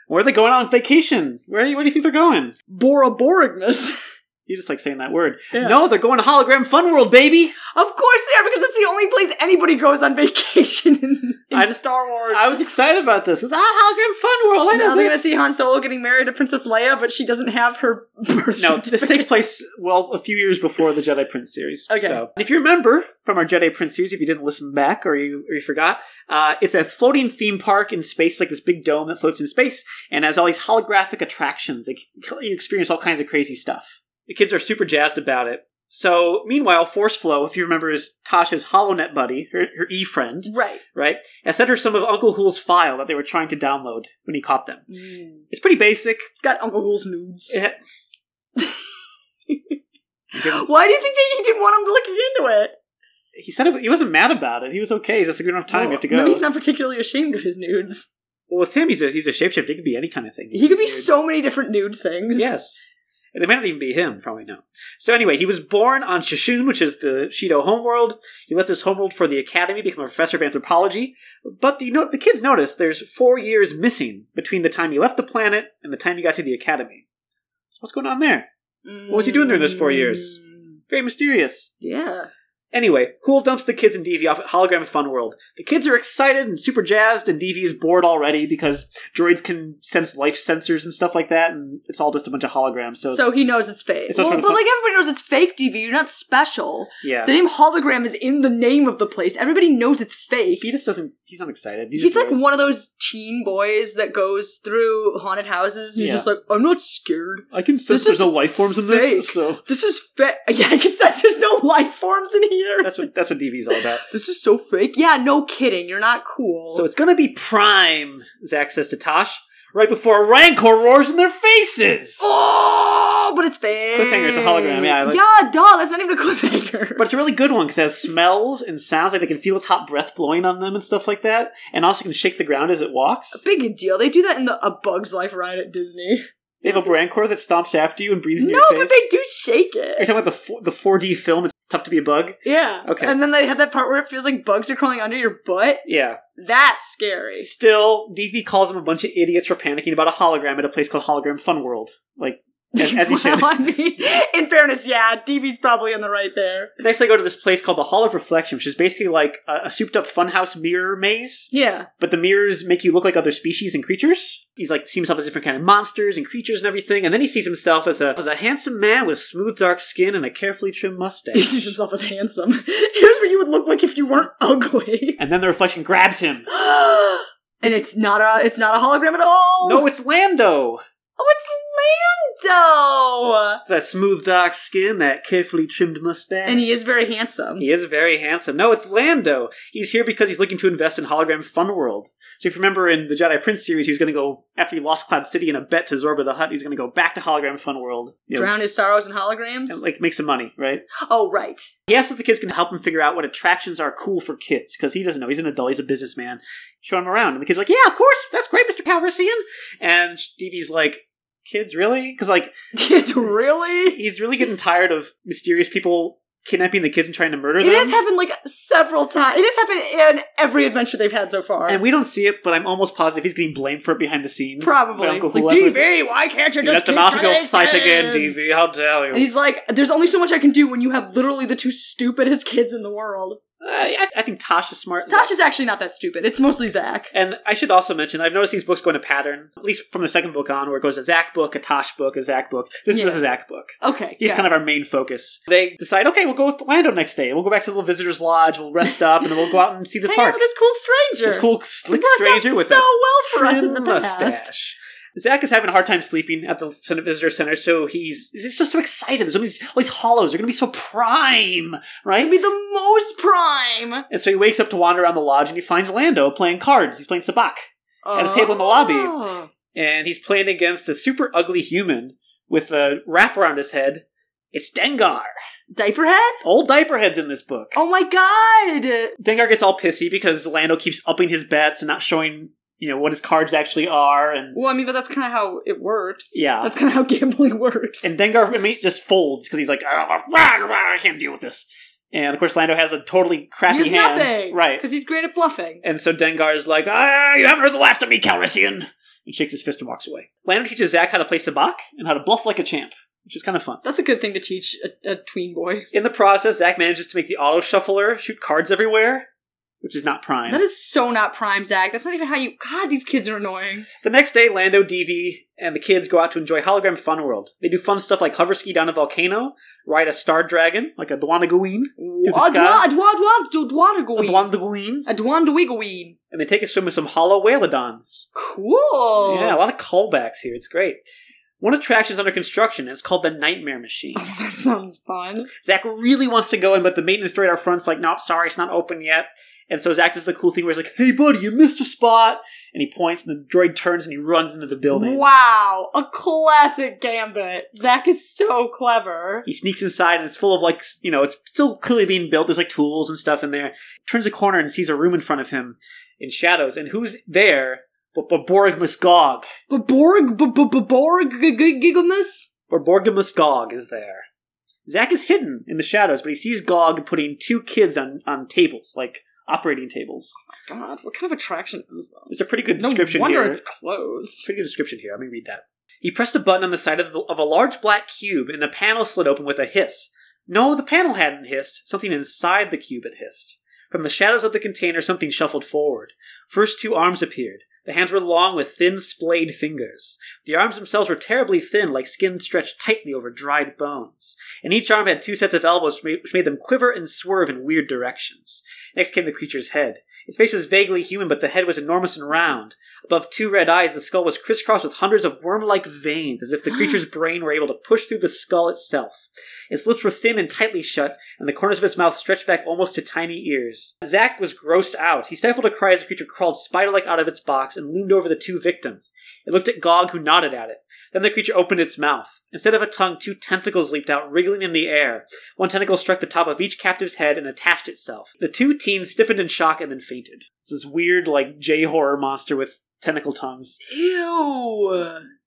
Where are they going on vacation? Where, where do you think they're going? Bora Boraborigmus. You just like saying that word. Yeah. No, they're going to Hologram Fun World, baby. Of course they are, because that's the only place anybody goes on vacation in, in I just- Star Wars. I was excited about this. It's ah, Hologram Fun World. I know now they're gonna see Han Solo getting married to Princess Leia, but she doesn't have her birth No, this takes place well a few years before the Jedi Prince series. Okay. So, if you remember from our Jedi Prince series, if you didn't listen back or you or you forgot, uh, it's a floating theme park in space, like this big dome that floats in space, and has all these holographic attractions. Like you experience all kinds of crazy stuff. The kids are super jazzed about it. So, meanwhile, Force Flow, if you remember, is Tasha's HoloNet buddy, her, her E friend, Right. right? Has sent her some of Uncle Hool's file that they were trying to download when he caught them. Mm. It's pretty basic. It's got Uncle Hool's nudes. It- Why do you think that he didn't want him looking into it? he said it, he wasn't mad about it. He was okay. He's just like, we don't have time. we have to go. Maybe he's not particularly ashamed of his nudes. well, with him, he's a he's a shapeshifter. He could be any kind of thing. He could be weird. so many different nude things. Yes. And It may not even be him, probably know. So anyway, he was born on Shishun, which is the Shido homeworld. He left this homeworld for the academy, become a professor of anthropology. But the no- the kids notice there's four years missing between the time he left the planet and the time he got to the academy. So what's going on there? What was he doing during those four years? Mm, Very mysterious. Yeah. Anyway, Hool dumps the kids and Devi off at Hologram Fun World. The kids are excited and super jazzed, and Devi is bored already because droids can sense life sensors and stuff like that, and it's all just a bunch of holograms. So, So, he knows it's fake. it's well, but fun- like everybody knows it's fake, DV. You're not special. yeah, The name hologram is in the name of the place. Everybody knows it's fake. he just doesn't. He's not excited. He's, He's like one of those teen boys that goes through haunted houses and he's Yeah. just like, I'm not scared. I can sense this is there's no life forms in fake. this. So This is fake. Yeah, I can sense there's no life forms in here. That's what that's what DV's all about. this is so fake. Yeah, no kidding. You're not cool. So it's gonna be Prime. Zach says to Tosh right before a Rancor roars in their faces. oh, but it's fake. Cliffhanger, it's a hologram, yeah, like- yeah, duh. That's not even a cliffhanger. But it's a really good one because it has smells and sounds like they can feel its hot breath blowing on them and stuff like that, and also can shake the ground as it walks. A big deal. They do that in the A Bug's Life ride at Disney. They have a Rancor that stomps after you and breathes in No, your face. No, but they do shake it. Are you talking about the four, the 4D film? It's tough to be a bug. Yeah. Okay. And then they had that part where it feels like bugs are crawling under your butt. Yeah. That's scary. Still, DV calls them a bunch of idiots for panicking about a hologram at a place called Hologram Fun World. Like, as, as he should. well, I mean, in fairness, yeah, DV's probably on the right there. Next, they go to this place called the Hall of Reflection, which is basically like a, a souped up funhouse mirror maze. Yeah. But the mirrors make you look like other species and creatures. He's like sees himself as different kind of monsters and creatures and everything, and then he sees himself as a as a handsome man with smooth dark skin and a carefully trimmed mustache. He sees himself as handsome. Here's what you would look like if you weren't ugly. and then the reflection grabs him. and it's not a it's not a hologram at all. No, it's Lando. Oh, it's Lando. That smooth dark skin, that carefully trimmed mustache. And he is very handsome. He is very handsome. No, it's Lando. He's here because he's looking to invest in Hologram Fun World. So if you remember in the Jedi Prince series, he was going to go, after he lost Cloud City in a bet to Zorba the Hutt, he's going to go back to Hologram Fun World. You know, Drown his sorrows in holograms. and, like, make some money, right? oh, right. He asks if the kids can help him figure out what attractions are cool for kids, because he doesn't know. He's an adult, he's a businessman. Show him around. And the kid's like, yeah, of course, that's great, Mr. Calrissian. And Stevie's like, kids, really? Because, like, It's really. he's really getting tired of mysterious people kidnapping the kids and trying to murder them. It has happened like several times. It has happened in every adventure they've had so far. And we don't see it, but I'm almost positive he's getting blamed for it behind the scenes. Probably. Uncle like, DV, why can't you You just let them keep out of your telling sight again, kids?" DV. How dare And you? he's like, there's only so much I can do when you have literally the two stupidest kids in the world. I, I think Tosh is smart. Tosh is actually not that stupid. It's mostly Zach. And I should also mention, I've noticed these books go in a pattern, at least from the second book on, where it goes a Zach book, a Tosh book, a Zach book. This Yeah. is a Zach book. Okay. He's yeah. kind of our main focus. They decide, okay, we'll go with Lando next day. We'll go back to the little visitor's lodge, we'll rest up, and then we'll go out and see the park. out with this cool stranger. This cool, slick stranger with so well for us in the trim past. Zach is having a hard time sleeping at the Senate Visitor Center, so he's he's just so excited. There's all these, all these hollows. They're going to be so prime, right? Be the most prime. And so he wakes up to wander around the lodge and he finds Lando playing cards. He's playing sabacc. At a table in the lobby. Oh. And he's playing against a super ugly human with a wrap around his head. It's Dengar. Diaperhead? Old diaper heads in this book. Oh my god! Dengar gets all pissy because Lando keeps upping his bets and not showing, you know, what his cards actually are. And Well, I mean, but that's kind of how it works. Yeah. That's kind of how gambling works. And Dengar I mean, just folds because he's like, "Ah, rah, rah, I can't deal with this. And of course, Lando has a totally crappy hand, nothing. right? Because he's great at bluffing. And so Dengar is like, ah, you haven't heard the last of me, Calrissian, and shakes his fist and walks away. Lando teaches zach how to play sabacc and how to bluff like a champ, which is kind of fun. That's a good thing to teach a, a tween boy. In the process, Zack manages to make the auto shuffler shoot cards everywhere, which is not prime. That is so not prime, Zach. That's not even how you. God, these kids are annoying. The next day, Lando, DV, and the kids go out to enjoy Hologram Fun World. They do fun stuff like hover ski down a volcano, ride a star dragon, like a Dwanagaween, the Adwa, sky. a Dwanagaween, adwa, adwa, and they take a swim with some hollow whalodons. Cool. Yeah, a lot of callbacks here. It's great. One attraction's under construction, and it's called the Nightmare Machine. that sounds fun. Zach really wants to go in, but the maintenance droid out front's like, nope, sorry, it's not open yet. And so Zach does the cool thing where he's like, hey, buddy, you missed a spot. And he points, and the droid turns and he runs into the building. Wow, a classic gambit. Zach is so clever. He sneaks inside, and it's full of, like, you know, it's still clearly being built. There's, like, tools and stuff in there. Turns a corner and sees a room in front of him in shadows. And who's there but Borborg Gog? But Borg, b- Borg, g- g- Giggleness? Borborgimus Gog is there. Zack is hidden in the shadows, but he sees Gog putting two kids on, on tables, like operating tables. Oh God, what kind of attraction is that? It's a pretty good description no wonder here. it's closed. Pretty good description here. Let me read that. He pressed a button on the side of, the, of a large black cube, and the panel slid open with a hiss. No, the panel hadn't hissed. Something inside the cube had hissed. From the shadows of the container, something shuffled forward. First, two arms appeared. The hands were long with thin, splayed fingers. The arms themselves were terribly thin, like skin stretched tightly over dried bones. And each arm had two sets of elbows, which made- them quiver and swerve in weird directions. Next came the creature's head. Its face was vaguely human, but the head was enormous and round. Above two red eyes, the skull was crisscrossed with hundreds of worm-like veins, as if the creature's brain were able to push through the skull itself. Its lips were thin and tightly shut, and the corners of its mouth stretched back almost to tiny ears. Zack was grossed out. He stifled a cry as the creature crawled spider-like out of its box and loomed over the two victims. It looked at Gog, who nodded at it. Then the creature opened its mouth. Instead of a tongue, two tentacles leaped out, wriggling in the air. One tentacle struck the top of each captive's head and attached itself. The two teens stiffened in shock and then fainted. It's this weird, like, J-horror monster with tentacle tongues. Ew.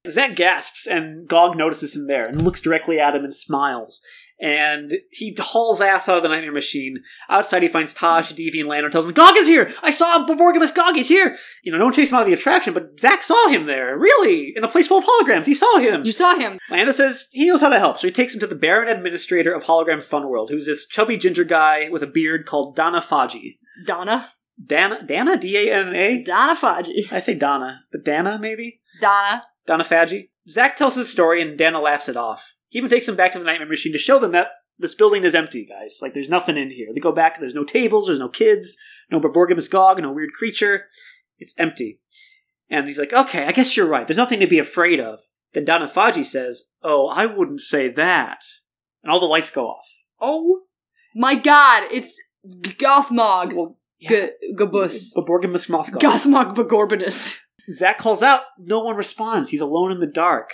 Zack gasps, and Gog notices him there and looks directly at him and smiles. And he hauls ass out of the nightmare machine. Outside, he finds Tosh, Devi, and Lando tells him, Gog is here! I saw Borborgimus Gog, he's here! You know, no one chased him out of the attraction, but Zack saw him there. Really? In a place full of holograms. He saw him. You saw him. Lando says he knows how to help, so he takes him to the Baron Administrator of Hologram Fun World, who's this chubby ginger guy with a beard called Donna Faji. Donna. Dana? Dana? D-A-N-A? Donna Faji. I say Donna, but Dana, maybe? Donna. Donna Faji. Zack tells his story and Dana laughs it off. He even takes them back to the Nightmare Machine to show them that this building is empty, guys. Like, there's nothing in here. They go back, there's no tables, there's no kids, no Borborgimus Gog, no weird creature. It's empty. And he's like, okay, I guess you're right. There's nothing to be afraid of. Then Donna Faji says, oh, I wouldn't say that. And all the lights go off. Oh my god, it's Gothmog. Well, yeah. G- Gabus. Borborgimus Mothgog. Gothmog Bagorbanus. Zach calls out. No one responds. He's alone in the dark.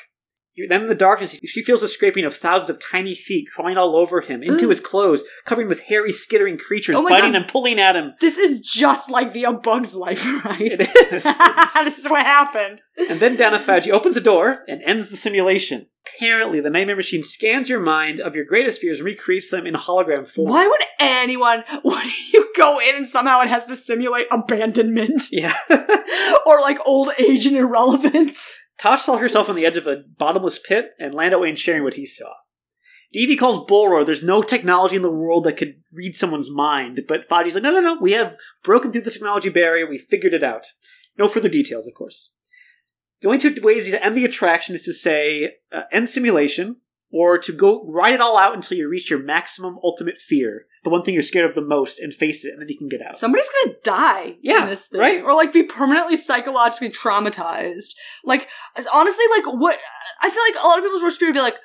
Then in the darkness, he feels the scraping of thousands of tiny feet crawling all over him, into his clothes, covering with hairy, skittering creatures, Oh biting God. and pulling at him. This is just like the A Bug's Life, right? It is. this is what happened. and then Dana Faji opens a door and ends the simulation. Apparently, the Nightmare Machine scans your mind of your greatest fears and recreates them in hologram form. Why would anyone? Why do you go in and somehow it has to simulate abandonment Yeah. or like old age and irrelevance? Tosh felt herself on the edge of a bottomless pit, and Lando ain't sharing what he saw. Devi calls Bullroar, there's no technology in the world that could read someone's mind, but Faji's like, no, no, no, we have broken through the technology barrier, we figured it out. No further details, of course. The only two ways to end the attraction is to say, uh, end simulation, or to go ride it all out until you reach your maximum ultimate fear, the one thing you're scared of the most, and face it, and then you can get out. Somebody's gonna die Yeah, in this thing. right. Or like be permanently psychologically traumatized. Like, honestly, like what I feel like a lot of people's worst fear would be like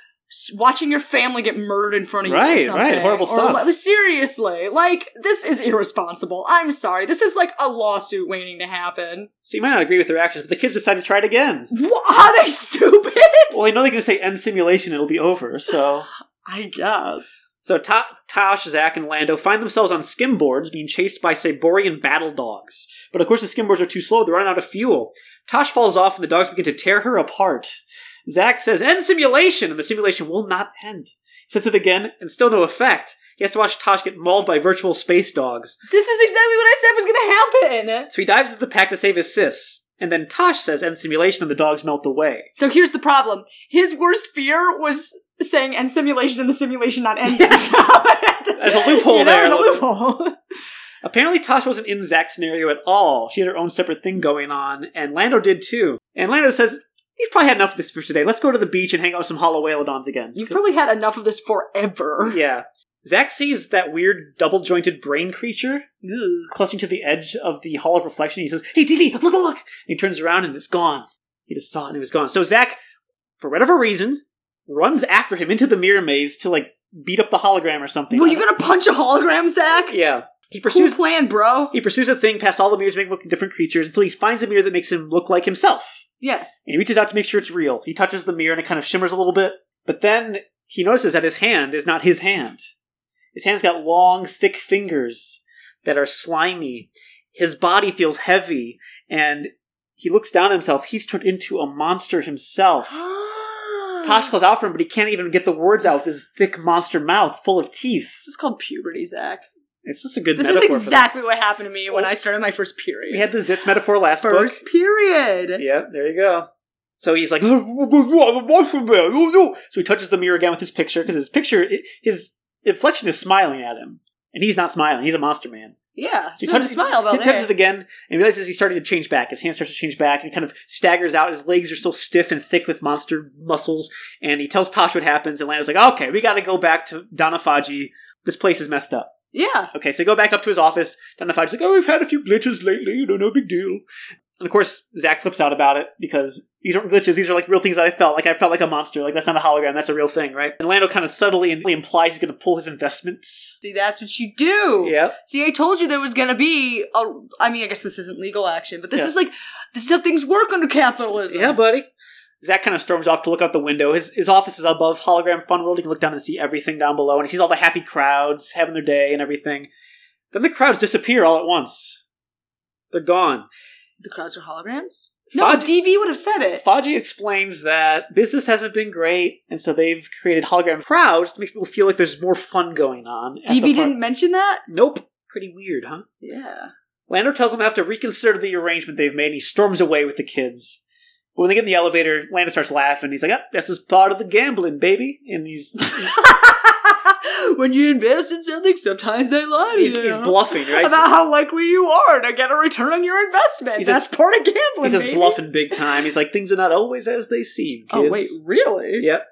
watching your family get murdered in front of you. or Right, something. right, horrible Or, stuff. like, seriously, like this is irresponsible. I'm sorry. This is like a lawsuit waiting to happen. So you might not agree with their actions, but the kids decide to try it again. What? Are they stupid? Well, they know they can say end simulation, it'll be over, so. I guess. So Ta- Tosh, Zack, and Lando find themselves on skimboards being chased by Cyborrean battle dogs. But of course the skimboards are too slow, they're running out of fuel. Tosh falls off and the dogs begin to tear her apart. Zack says, end simulation! And the simulation will not end. He says it again, and still no effect. He has to watch Tosh get mauled by virtual space dogs. This is exactly what I said was gonna happen. So he dives into the pack to save his sis. And then Tosh says end simulation and the dogs melt away. So here's the problem. His worst fear was saying end simulation and the simulation not ending. Yes. There's a loophole You know, there. There's a loophole. Apparently, Tosh wasn't in Zack's scenario at all. She had her own separate thing going on, and Lando did too. And Lando says, You've probably had enough of this for today. Let's go to the beach and hang out with some Hollow again. You've probably had enough of this forever. yeah. Zack sees that weird double jointed brain creature Ugh. clutching to the edge of the Hall of Reflection. He says, Hey, Didi, look, look, look! And he turns around and it's gone. He just saw it and it was gone. So Zack for whatever reason, runs after him into the mirror maze to like beat up the hologram or something. Were you're gonna punch a hologram, Zach? Yeah. He Cool pursues plan, bro. he pursues a thing past all the mirrors, making look different creatures until he finds a mirror that makes him look like himself. Yes. And he reaches out to make sure it's real. He touches the mirror and it kind of shimmers a little bit. But then he notices that his hand is not his hand. His hand's got long, thick fingers that are slimy. His body feels heavy, and he looks down at himself. He's turned into a monster himself. Tosh calls out for him, but he can't even get the words out with his thick monster mouth full of teeth. This is called puberty, Zach. It's just a good This is exactly what happened to me when Well, I started my first period. We had the zits metaphor last first book. period. Yeah, there you go. So he's like, so he touches the mirror again with his picture because his picture, his inflection is smiling at him, and he's not smiling. He's a monster man. Yeah. So he He touches smile about he touches it again and realizes he's starting to change back. His hand starts to change back, and he kind of staggers out. His legs are still stiff and thick with monster muscles, and he tells Tosh what happens. And Lana's like, "Okay, we got to go back to Donaphaji. This place is messed up." Yeah. Okay, so they go back up to his office. Donaphaji's like, "Oh, we've had a few glitches lately. You know, no big deal." And of course, Zach flips out about it because these aren't glitches. These are like real things that I felt. Like I felt like a monster. Like that's not a hologram. That's a real thing, right? And Lando kind of subtly implies he's going to pull his investments. See, that's what you do. Yeah. See, I told you there was gonna be a. I mean, I guess this isn't legal action, but this Yeah. is like this is how things work under capitalism. Yeah, buddy. Zach kind of storms off to look out the window. His his office is above Hologram Fun World. He can look down and see everything down below, and he sees all the happy crowds having their day and everything. Then the crowds disappear all at once. They're gone. The crowds are holograms. No, DV would have said it. Faji explains that business hasn't been great, and so they've created hologram crowds to make people feel like there's more fun going on. DV didn't mention that. Nope. Pretty weird, huh? Yeah. Lando tells them they have to reconsider the arrangement they've made, and he storms away with the kids. But when they get in the elevator, Lando starts laughing. He's like, ah, this is part of the gambling, baby. And he's when you invest in something, sometimes they lie to he's, you. he's bluffing, right? about how likely you are to get a return on your investment. He That's says- part of gambling. He says baby. bluffing big time. He's like, things are not always as they seem, kids. Oh wait, really? Yep.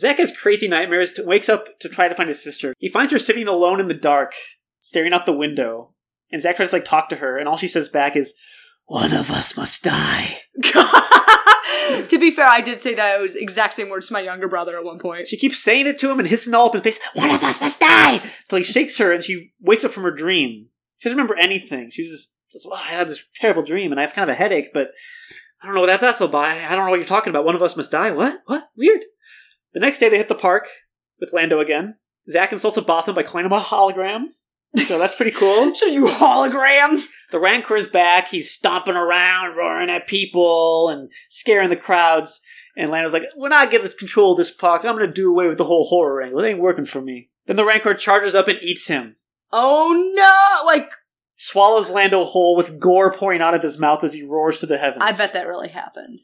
Zach has crazy nightmares, wakes up to try to find his sister. He finds her sitting alone in the dark, staring out the window. And Zach tries to like talk to her, and all she says back is, One of us must die. to be fair, I did say those exact same words to my younger brother at one point. She keeps saying it to him and hissing all up in his face, One of us must die! Till he shakes her and she wakes up from her dream. She doesn't remember anything. She's just, just well, I had this terrible dream and I have kind of a headache, but I don't know what that's that's about. I don't know what you're talking about. One of us must die. What? What? Weird. The next day they hit the park with Lando again. Zach insults a Botham by calling him a hologram. So that's pretty cool. So you hologram? The Rancor is back. He's stomping around, roaring at people and scaring the crowds. And Lando's like, we're not going to control of this park. I'm going to do away with the whole horror angle. It ain't working for me. Then the Rancor charges up and eats him. Oh no! Like Swallows Lando whole with gore pouring out of his mouth as he roars to the heavens. I bet that really happened.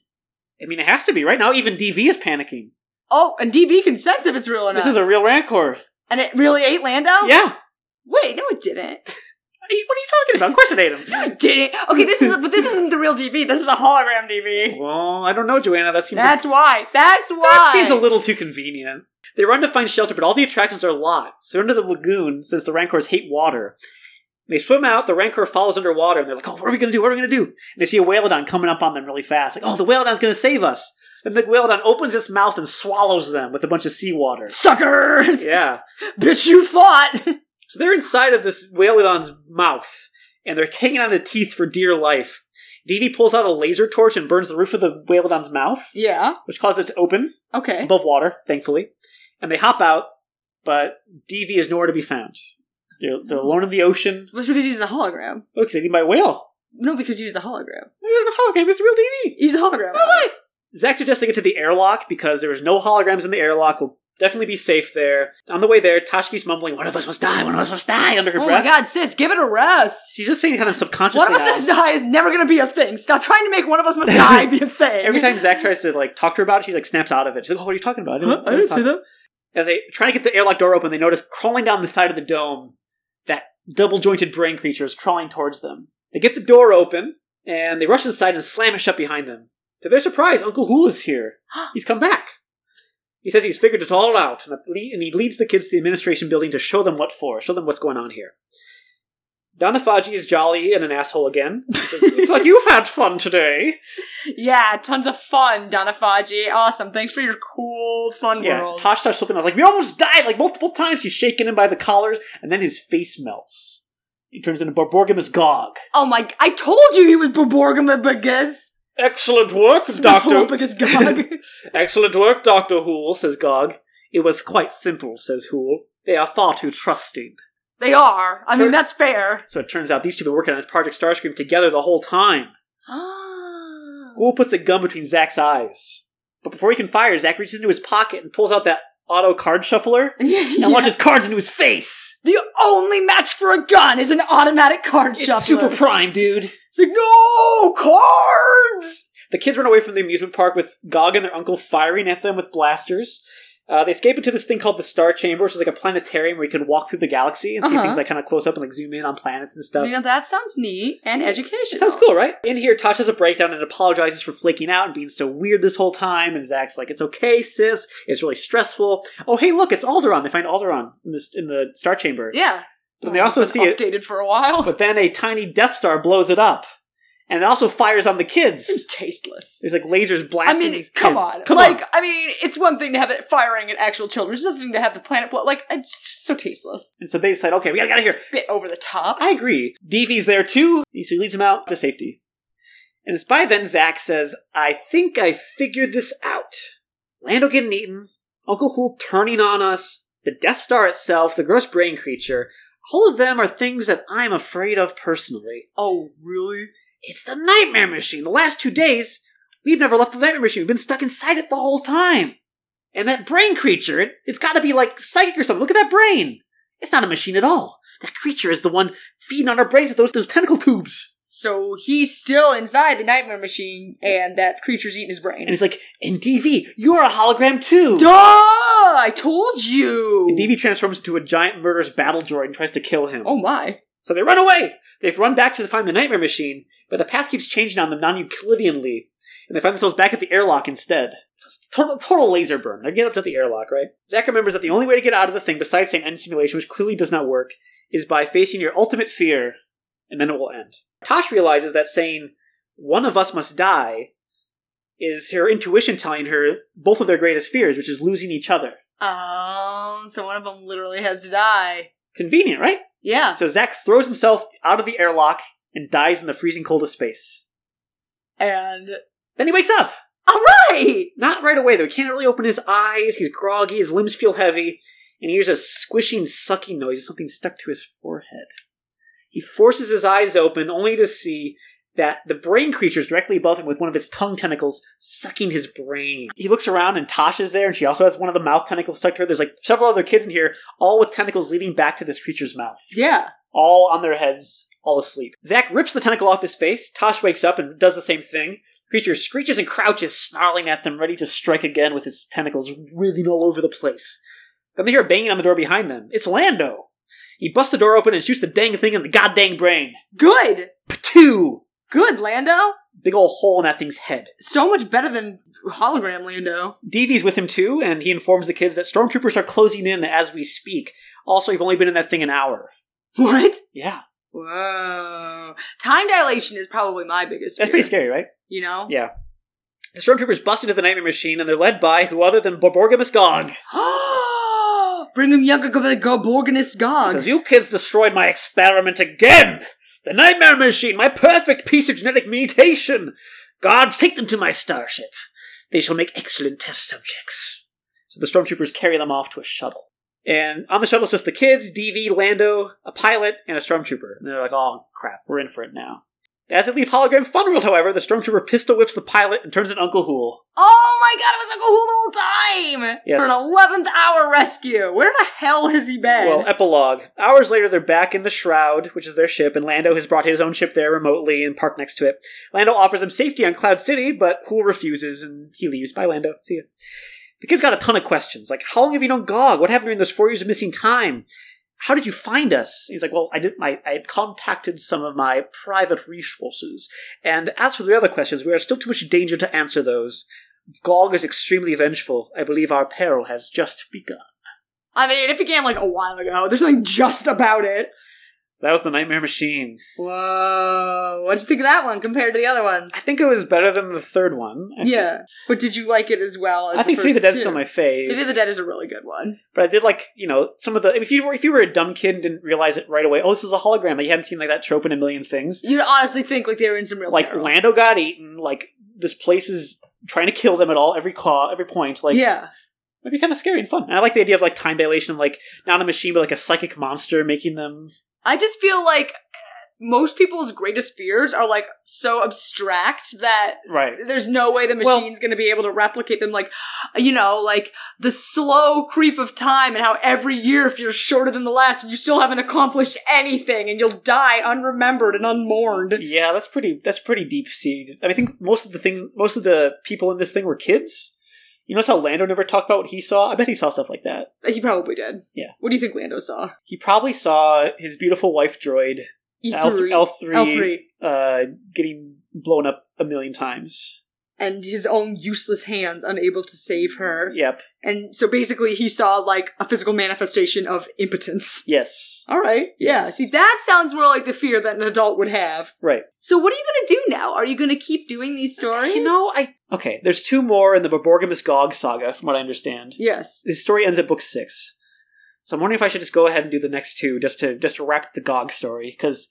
I mean, it has to be. Right now, even DV is panicking. Oh, and DV can sense if it's real or not. This is a real Rancor. and it really ate Lando. Yeah. Wait, no, it didn't. What are you what are you talking about? Of course it ate him. No, it didn't. Okay, this is, but this isn't the real DV. This is a hologram DV. Well, I don't know, Joanna. That seems That's why. That's why. That seems a little too convenient. They run to find shelter, but all the attractions are locked. So they're under the lagoon, since the Rancors hate water. They swim out, the Rancor follows underwater, and they're like, oh, what are we going to do? What are we going to do? And they see a Whalodon coming up on them really fast. Like, oh, the Whalodon's going to save us. Then the Whalodon opens its mouth and swallows them with a bunch of seawater. Suckers! Yeah. Bitch, you fought! So they're inside of this Whalodon's mouth, and they're hanging on to teeth for dear life. DV pulls out a laser torch and burns the roof of the Whalodon's mouth, yeah. which causes it to open. Okay. above water, thankfully. And they hop out, but DV is nowhere to be found. They're, they're alone in the ocean. Was because he was a hologram. Oh, because they need my whale. No, because he was a hologram. He was a hologram, it's a real DV. He's a hologram. No way! Zach suggests they get to the airlock because there is no holograms in the airlock. We'll definitely be safe there. On the way there, Tosh keeps mumbling, One of us must die, one of us must die, under her oh breath. Oh breath. my god, sis, give it a rest. She's just saying kind of subconsciously. One of us must die is never gonna be a thing. Stop trying to make one of us must die be a thing. Every time Zach tries to like talk to her about it, she like snaps out of it. She's like, "Oh, what are you talking about?" Huh? I didn't say that. As they try to get the airlock door open, they notice crawling down the side of the dome that double jointed brain creature is crawling towards them. They get the door open and they rush inside and slam it shut behind them. To their surprise, Uncle Hul is here. He's come back. He says he's figured it all out, and that le- and he leads the kids to the administration building to show them what for, show them what's going on here. Danafaji is jolly and an asshole again. Says, Looks like you've had fun today. Yeah, tons of fun, Danafaji. Awesome. Thanks for your cool, fun Yeah, world. Tosh starts flipping. I was like, we almost died like multiple times. He's shaking him by the collars, and then his face melts. He turns into Borborgimus Gog. oh my, I told you he was Borborgamabigas. Excellent work, Doctor. Gog. Excellent work, Doctor Hool, says Gog. It was quite simple, says Hool. They are far too trusting. they are. I mean, that's fair. So it turns out these two have been working on Project Starscream together the whole time. Ah. Hool puts a gun between Zack's eyes. But before he can fire, Zack reaches into his pocket and pulls out that auto card shuffler and yeah. launches cards into his face. The only match for a gun is an automatic card It's shuffler. super prime, dude. It's like, no! Cards! The kids run away from the amusement park with Gog and their uncle firing at them with blasters. Uh, they escape into this thing called the Star Chamber, which is like a planetarium where you can walk through the galaxy and see Uh-huh. things like kind of close up and like zoom in on planets and stuff. You know, that sounds neat and educational. Sounds cool, right? In here, Tosh has a breakdown and apologizes for flaking out and being so weird this whole time. And Zach's like, "It's okay, sis. It's really stressful." Oh, hey, look, it's Alderaan. They find Alderaan in the in the Star Chamber. Yeah. But they also see it. updated for a while. But then a tiny Death Star blows it up, and it also fires on the It's kids. tasteless. There's like lasers blasting. I blasting. mean, these come kids. on. come like, on. I mean, it's one thing to have it firing at actual children. It's another thing to have the planet blow. Like, it's just so tasteless. And so they decide, okay, we gotta get out of here. Bit over the top. I agree. Deevy's there too. So he leads him out to safety. And it's by then Zack says, I think I figured this out. Lando getting eaten, Uncle Hool turning on us, the Death Star itself, the gross brain creature, all of them are things that I'm afraid of personally. oh, really? It's the Nightmare Machine. The last two days, we've never left the Nightmare Machine. We've been stuck inside it the whole time. And that brain creature, it, it's gotta be like psychic or something. Look at that brain. It's not a machine at all. That creature is the one feeding on our brains with those, those tentacle tubes. So he's still inside the nightmare machine, and that creature's eating his brain. And he's like, and DV, you're a hologram too. Duh! I told you! And DV transforms into a giant murderous battle droid and tries to kill him. Oh my. So they run away. They've run back to find the Nightmare Machine, but the path keeps changing on them non-Euclideanly, and they find themselves back at the airlock instead. So it's total, total laser burn. They get up to the airlock, right? Zack remembers that the only way to get out of the thing, besides saying end simulation, which clearly does not work, is by facing your ultimate fear, and then it will end. Tosh realizes that saying, one of us must die, is her intuition telling her both of their greatest fears, which is losing each other. Um, so one of them literally has to die. Convenient, right? Yeah. So Zack throws himself out of the airlock and dies in the freezing cold of space. And. Then he wakes up. Alright! Not right away, though. He can't really open his eyes. He's groggy. His limbs feel heavy. And he hears a squishing, sucking noise something stuck to his forehead. He forces his eyes open, only to see that the brain creature is directly above him with one of its tongue tentacles sucking his brain. He looks around and Tosh is there, and she also has one of the mouth tentacles stuck to her. There's like several other kids in here, all with tentacles leading back to this creature's mouth. Yeah. all on their heads, all asleep. Zack rips the tentacle off his face. Tosh wakes up and does the same thing. Creature screeches and crouches, snarling at them, ready to strike again with its tentacles writhing all over the place. Then they hear a banging on the door behind them. It's Lando. He busts the door open and shoots the dang thing in the goddamn brain. Good! Patoo! Good, Lando! Big old hole in that thing's head. So much better than hologram Lando. Deevy's with him too, and he informs the kids that stormtroopers are closing in as we speak. Also, you've only been in that thing an hour. What? Yeah. Whoa. Time dilation is probably my biggest That's pretty scary, right? You know? Yeah. The stormtroopers bust into the Nightmare Machine, and they're led by who other than Borborgimus Gog. Bring him younger Gorgonus Gog. Says, You kids destroyed my experiment again! The Nightmare Machine, my perfect piece of genetic mutation! God, take them to my starship. They shall make excellent test subjects. So the stormtroopers carry them off to a shuttle. And on the shuttle, it's just the kids, DV, Lando, a pilot, and a stormtrooper. And they're like, oh, crap, we're in for it now. As they leave Hologram Fun World, however, the stormtrooper pistol whips the pilot and turns in Uncle Hool. Oh my god, it was Uncle Who the whole time! Yes. For an 11th hour rescue. Where the hell has he been? Well, epilogue. Hours later, they're back in the Shroud, which is their ship, and Lando has brought his own ship there remotely and parked next to it. Lando offers him safety on Cloud City, but Hool refuses, and he leaves. Bye, Lando. See ya. The kid's got a ton of questions, like, how long have you known Gog? What happened during those four years of missing time? How did you find us? He's like, well, I did. My, I contacted some of my private resources, and as for the other questions, we are still too much danger to answer those. Gog is extremely vengeful. I believe our peril has just begun. I mean, it began like a while ago. There's nothing just about it. So that was the Nightmare Machine. Whoa. What'd you think of that one compared to the other ones? I think it was better than the third one. I think- yeah. But did you like it as well as I think City of the Dead's two? still my fave. City of the Dead is a really good one. But I did like, you know, some of the. If you were if you were a dumb kid and didn't realize it right away, oh, this is a hologram. Like you hadn't seen like that trope in a million things. You'd honestly think like they were in some real Like peril. Lando got eaten. Like this place is trying to kill them at all every call every point. Like yeah. it'd be kind of scary and fun. And I like the idea of like time dilation like not a machine but like a psychic monster making them. I just feel like eh, most people's greatest fears are like so abstract that Right. there's no way the Well- machine's going to be able to replicate them like you know like the slow creep of time and how every year if you're shorter than the last and you still haven't accomplished anything and you'll die unremembered and unmourned Yeah, that's pretty. That's pretty deep seated. I, mean, I think most of the things, most of the people in this thing were kids. You notice how Lando never talked about what he saw? I bet he saw stuff like that. he probably did Yeah. what do you think lando saw He probably saw his beautiful wife droid E3 L3, L3 uh, getting blown up a million times. And his own useless hands unable to save her Yep. and so basically he saw like a physical manifestation of impotence Yes. all right yeah see that sounds more like the fear that an adult would have Right. So what are you going to do now? Are you going to keep doing these stories? You know, I okay. There's two more in the Borborgimus Gog saga, from what I understand. Yes. The story ends at book six, so I'm wondering if I should just go ahead and do the next two, just to just to wrap the Gog story. Because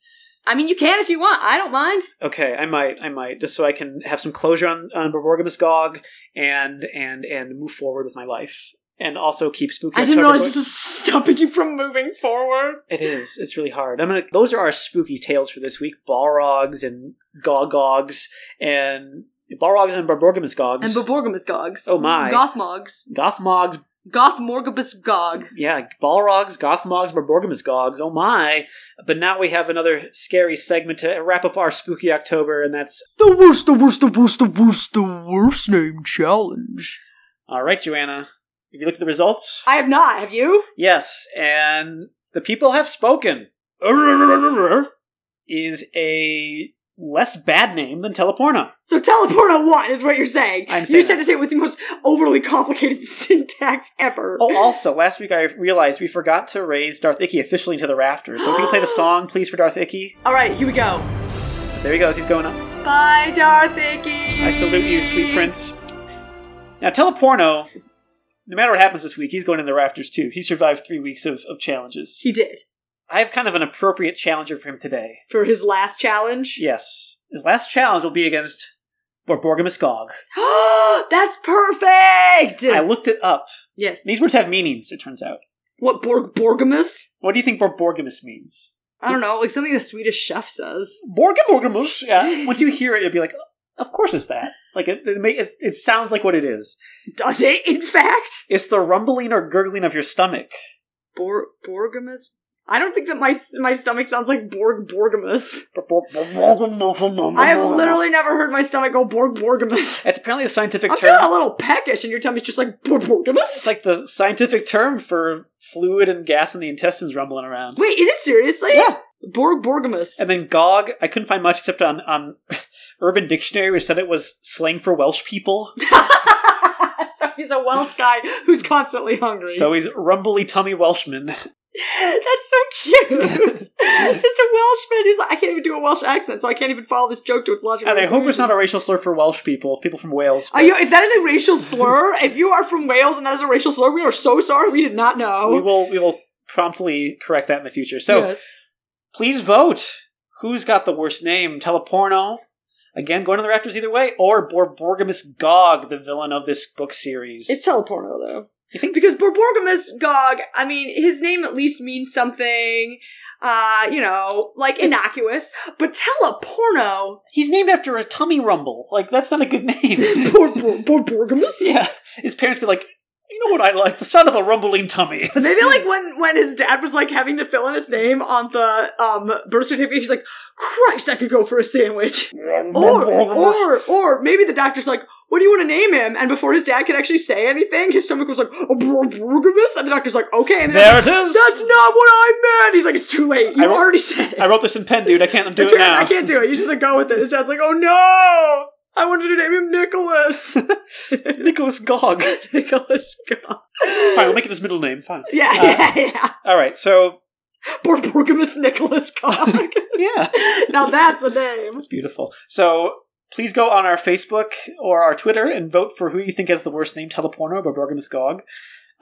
I mean, you can if you want. I don't mind. okay, I might, I might, just so I can have some closure on on Borborgimus Gog and and and move forward with my life, and also keep spooky. I didn't realize going- this was stopping you from moving forward. It is. It's really hard. I'm gonna. Those are our spooky tales for this week: Balrogs and Gogogs and Balrogs and Barborgimus Gogs. And Beborgamus Gogs. Oh my. Gothmogs. Gothmogs. Gothmorgabus Gog. Yeah, Balrogs, Gothmogs, Barborgimus Gogs. Oh my! But now we have another scary segment to wrap up our spooky October, and that's The worst, the worst, the worst, the worst, the worst name challenge. all right, Joanna. Have you looked at the results? I have not. Have you? Yes, and the people have spoken. Is a less bad name than Teleporno. So Teleporno one is what you're saying. I'm you saying just had to say it with the most overly complicated syntax ever. Oh, also, last week I realized we forgot to raise Darth Icky officially into the rafters. So if you play the song, please, for Darth Icky. All right, here we go. There he goes. He's going up. Bye, Darth Icky. I salute you, sweet prince. Now, Teleporno, no matter what happens this week, he's going in the rafters too. He survived three weeks of, of challenges. He did I have kind of an appropriate challenger for him today. for his last challenge. Yes. His last challenge will be against Borborgimus Gog. That's perfect. I looked it up. yes. These words have meanings, it turns out. What Borg Borgamus? What do you think Borborgimus means? I don't know, like something a Swedish chef says. Borborgimus? Yeah. Once you hear it, you'll be like, of course it's that. Like, it, it, ma- it, it sounds like what it is. Does it? In fact, It's the rumbling or gurgling of your stomach. Bor Borgamus. I don't think that my my stomach sounds like Borg Borgamus. I have literally never heard my stomach go Borg Borgamus. It's apparently a scientific I'm term. feeling a little peckish, and your tummy's just like Borg Borgamus. It's like the scientific term for fluid and gas in the intestines rumbling around. Wait, is it seriously? Yeah. Borg Borgamus. And then Gog, I couldn't find much except on, on Urban Dictionary, which said it was slang for Welsh people. so he's a Welsh guy who's constantly hungry. So he's rumbly tummy Welshman. That's so cute. Just a Welshman who's like, I can't even do a Welsh accent, so I can't even follow this joke to its logical. And I hope it's not a racial slur for Welsh people, people from Wales. Are you, if that is a racial slur, if you are from Wales and that is a racial slur, we are so sorry. We did not know. we will we will promptly correct that in the future. So yes. please vote. Who's got the worst name? Teleporno? Again, going to the Raptors either way, or Borborgimus Gog, the villain of this book series. It's teleporno though. You think Because Borborgamus Gog, I mean, his name at least means something, uh, you know, like innocuous. But teleporno, he's named after a tummy rumble? Like that's not a good name. Bor- Bor- Borborgamus? yeah, his parents be like, know what I like? The sound of a rumbling tummy. Maybe like when when his dad was like having to fill in his name on the um birth certificate, he's like, "Christ, I could go for a sandwich." Or or or maybe the doctor's like, "What do you want to name him?" And before his dad could actually say anything, his stomach was like, "Oh, Borgamus," and the doctor's like, "Okay." And the There it is. That's not what I meant. He's like, "It's too late. You already said it. I wrote this in pen, dude. I can't undo it now. I can't do it. You just gotta go with it." His dad's like, "Oh no." I wanted to name him Nicholas. Nicholas Gog. Nicholas Nicholas. God. I'll make it his middle name. Fine. Yeah, Uh, yeah, yeah. All right, so Borborgamus Nicholas Cog. Yeah. now that's a name. That's beautiful. So please go on our Facebook or our Twitter and vote for who you think has the worst name, Teleporno by Borgamus Gog.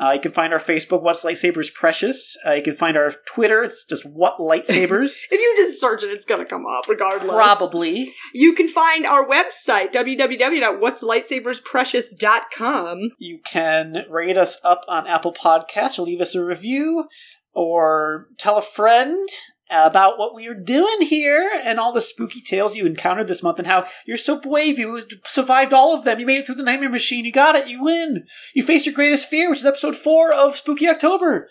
Uh, you can find our Facebook, What's Lightsabers Precious. Uh, you can find our Twitter, it's just What Lightsabers. If you just search it, it's gonna come up regardless. Probably. You can find our website, www.what'slightsabersprecious.com. You can rate us up on Apple Podcasts or leave us a review or tell a friend about what we are doing here and all the spooky tales you encountered this month and how you're so brave. You survived all of them. You made it through the Nightmare Machine. You got it. You win. You faced your greatest fear, which is episode four of Spooky October.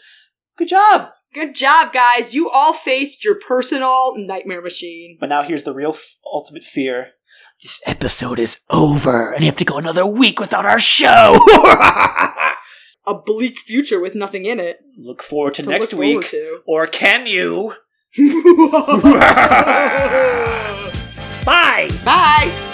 Good job. Good job, guys. You all faced your personal nightmare machine. But now here's the real f- ultimate fear. This episode is over, and you have to go another week without our show. A bleak future with nothing in it. Look forward to, to next week. to. Or can you? Bye. Bye.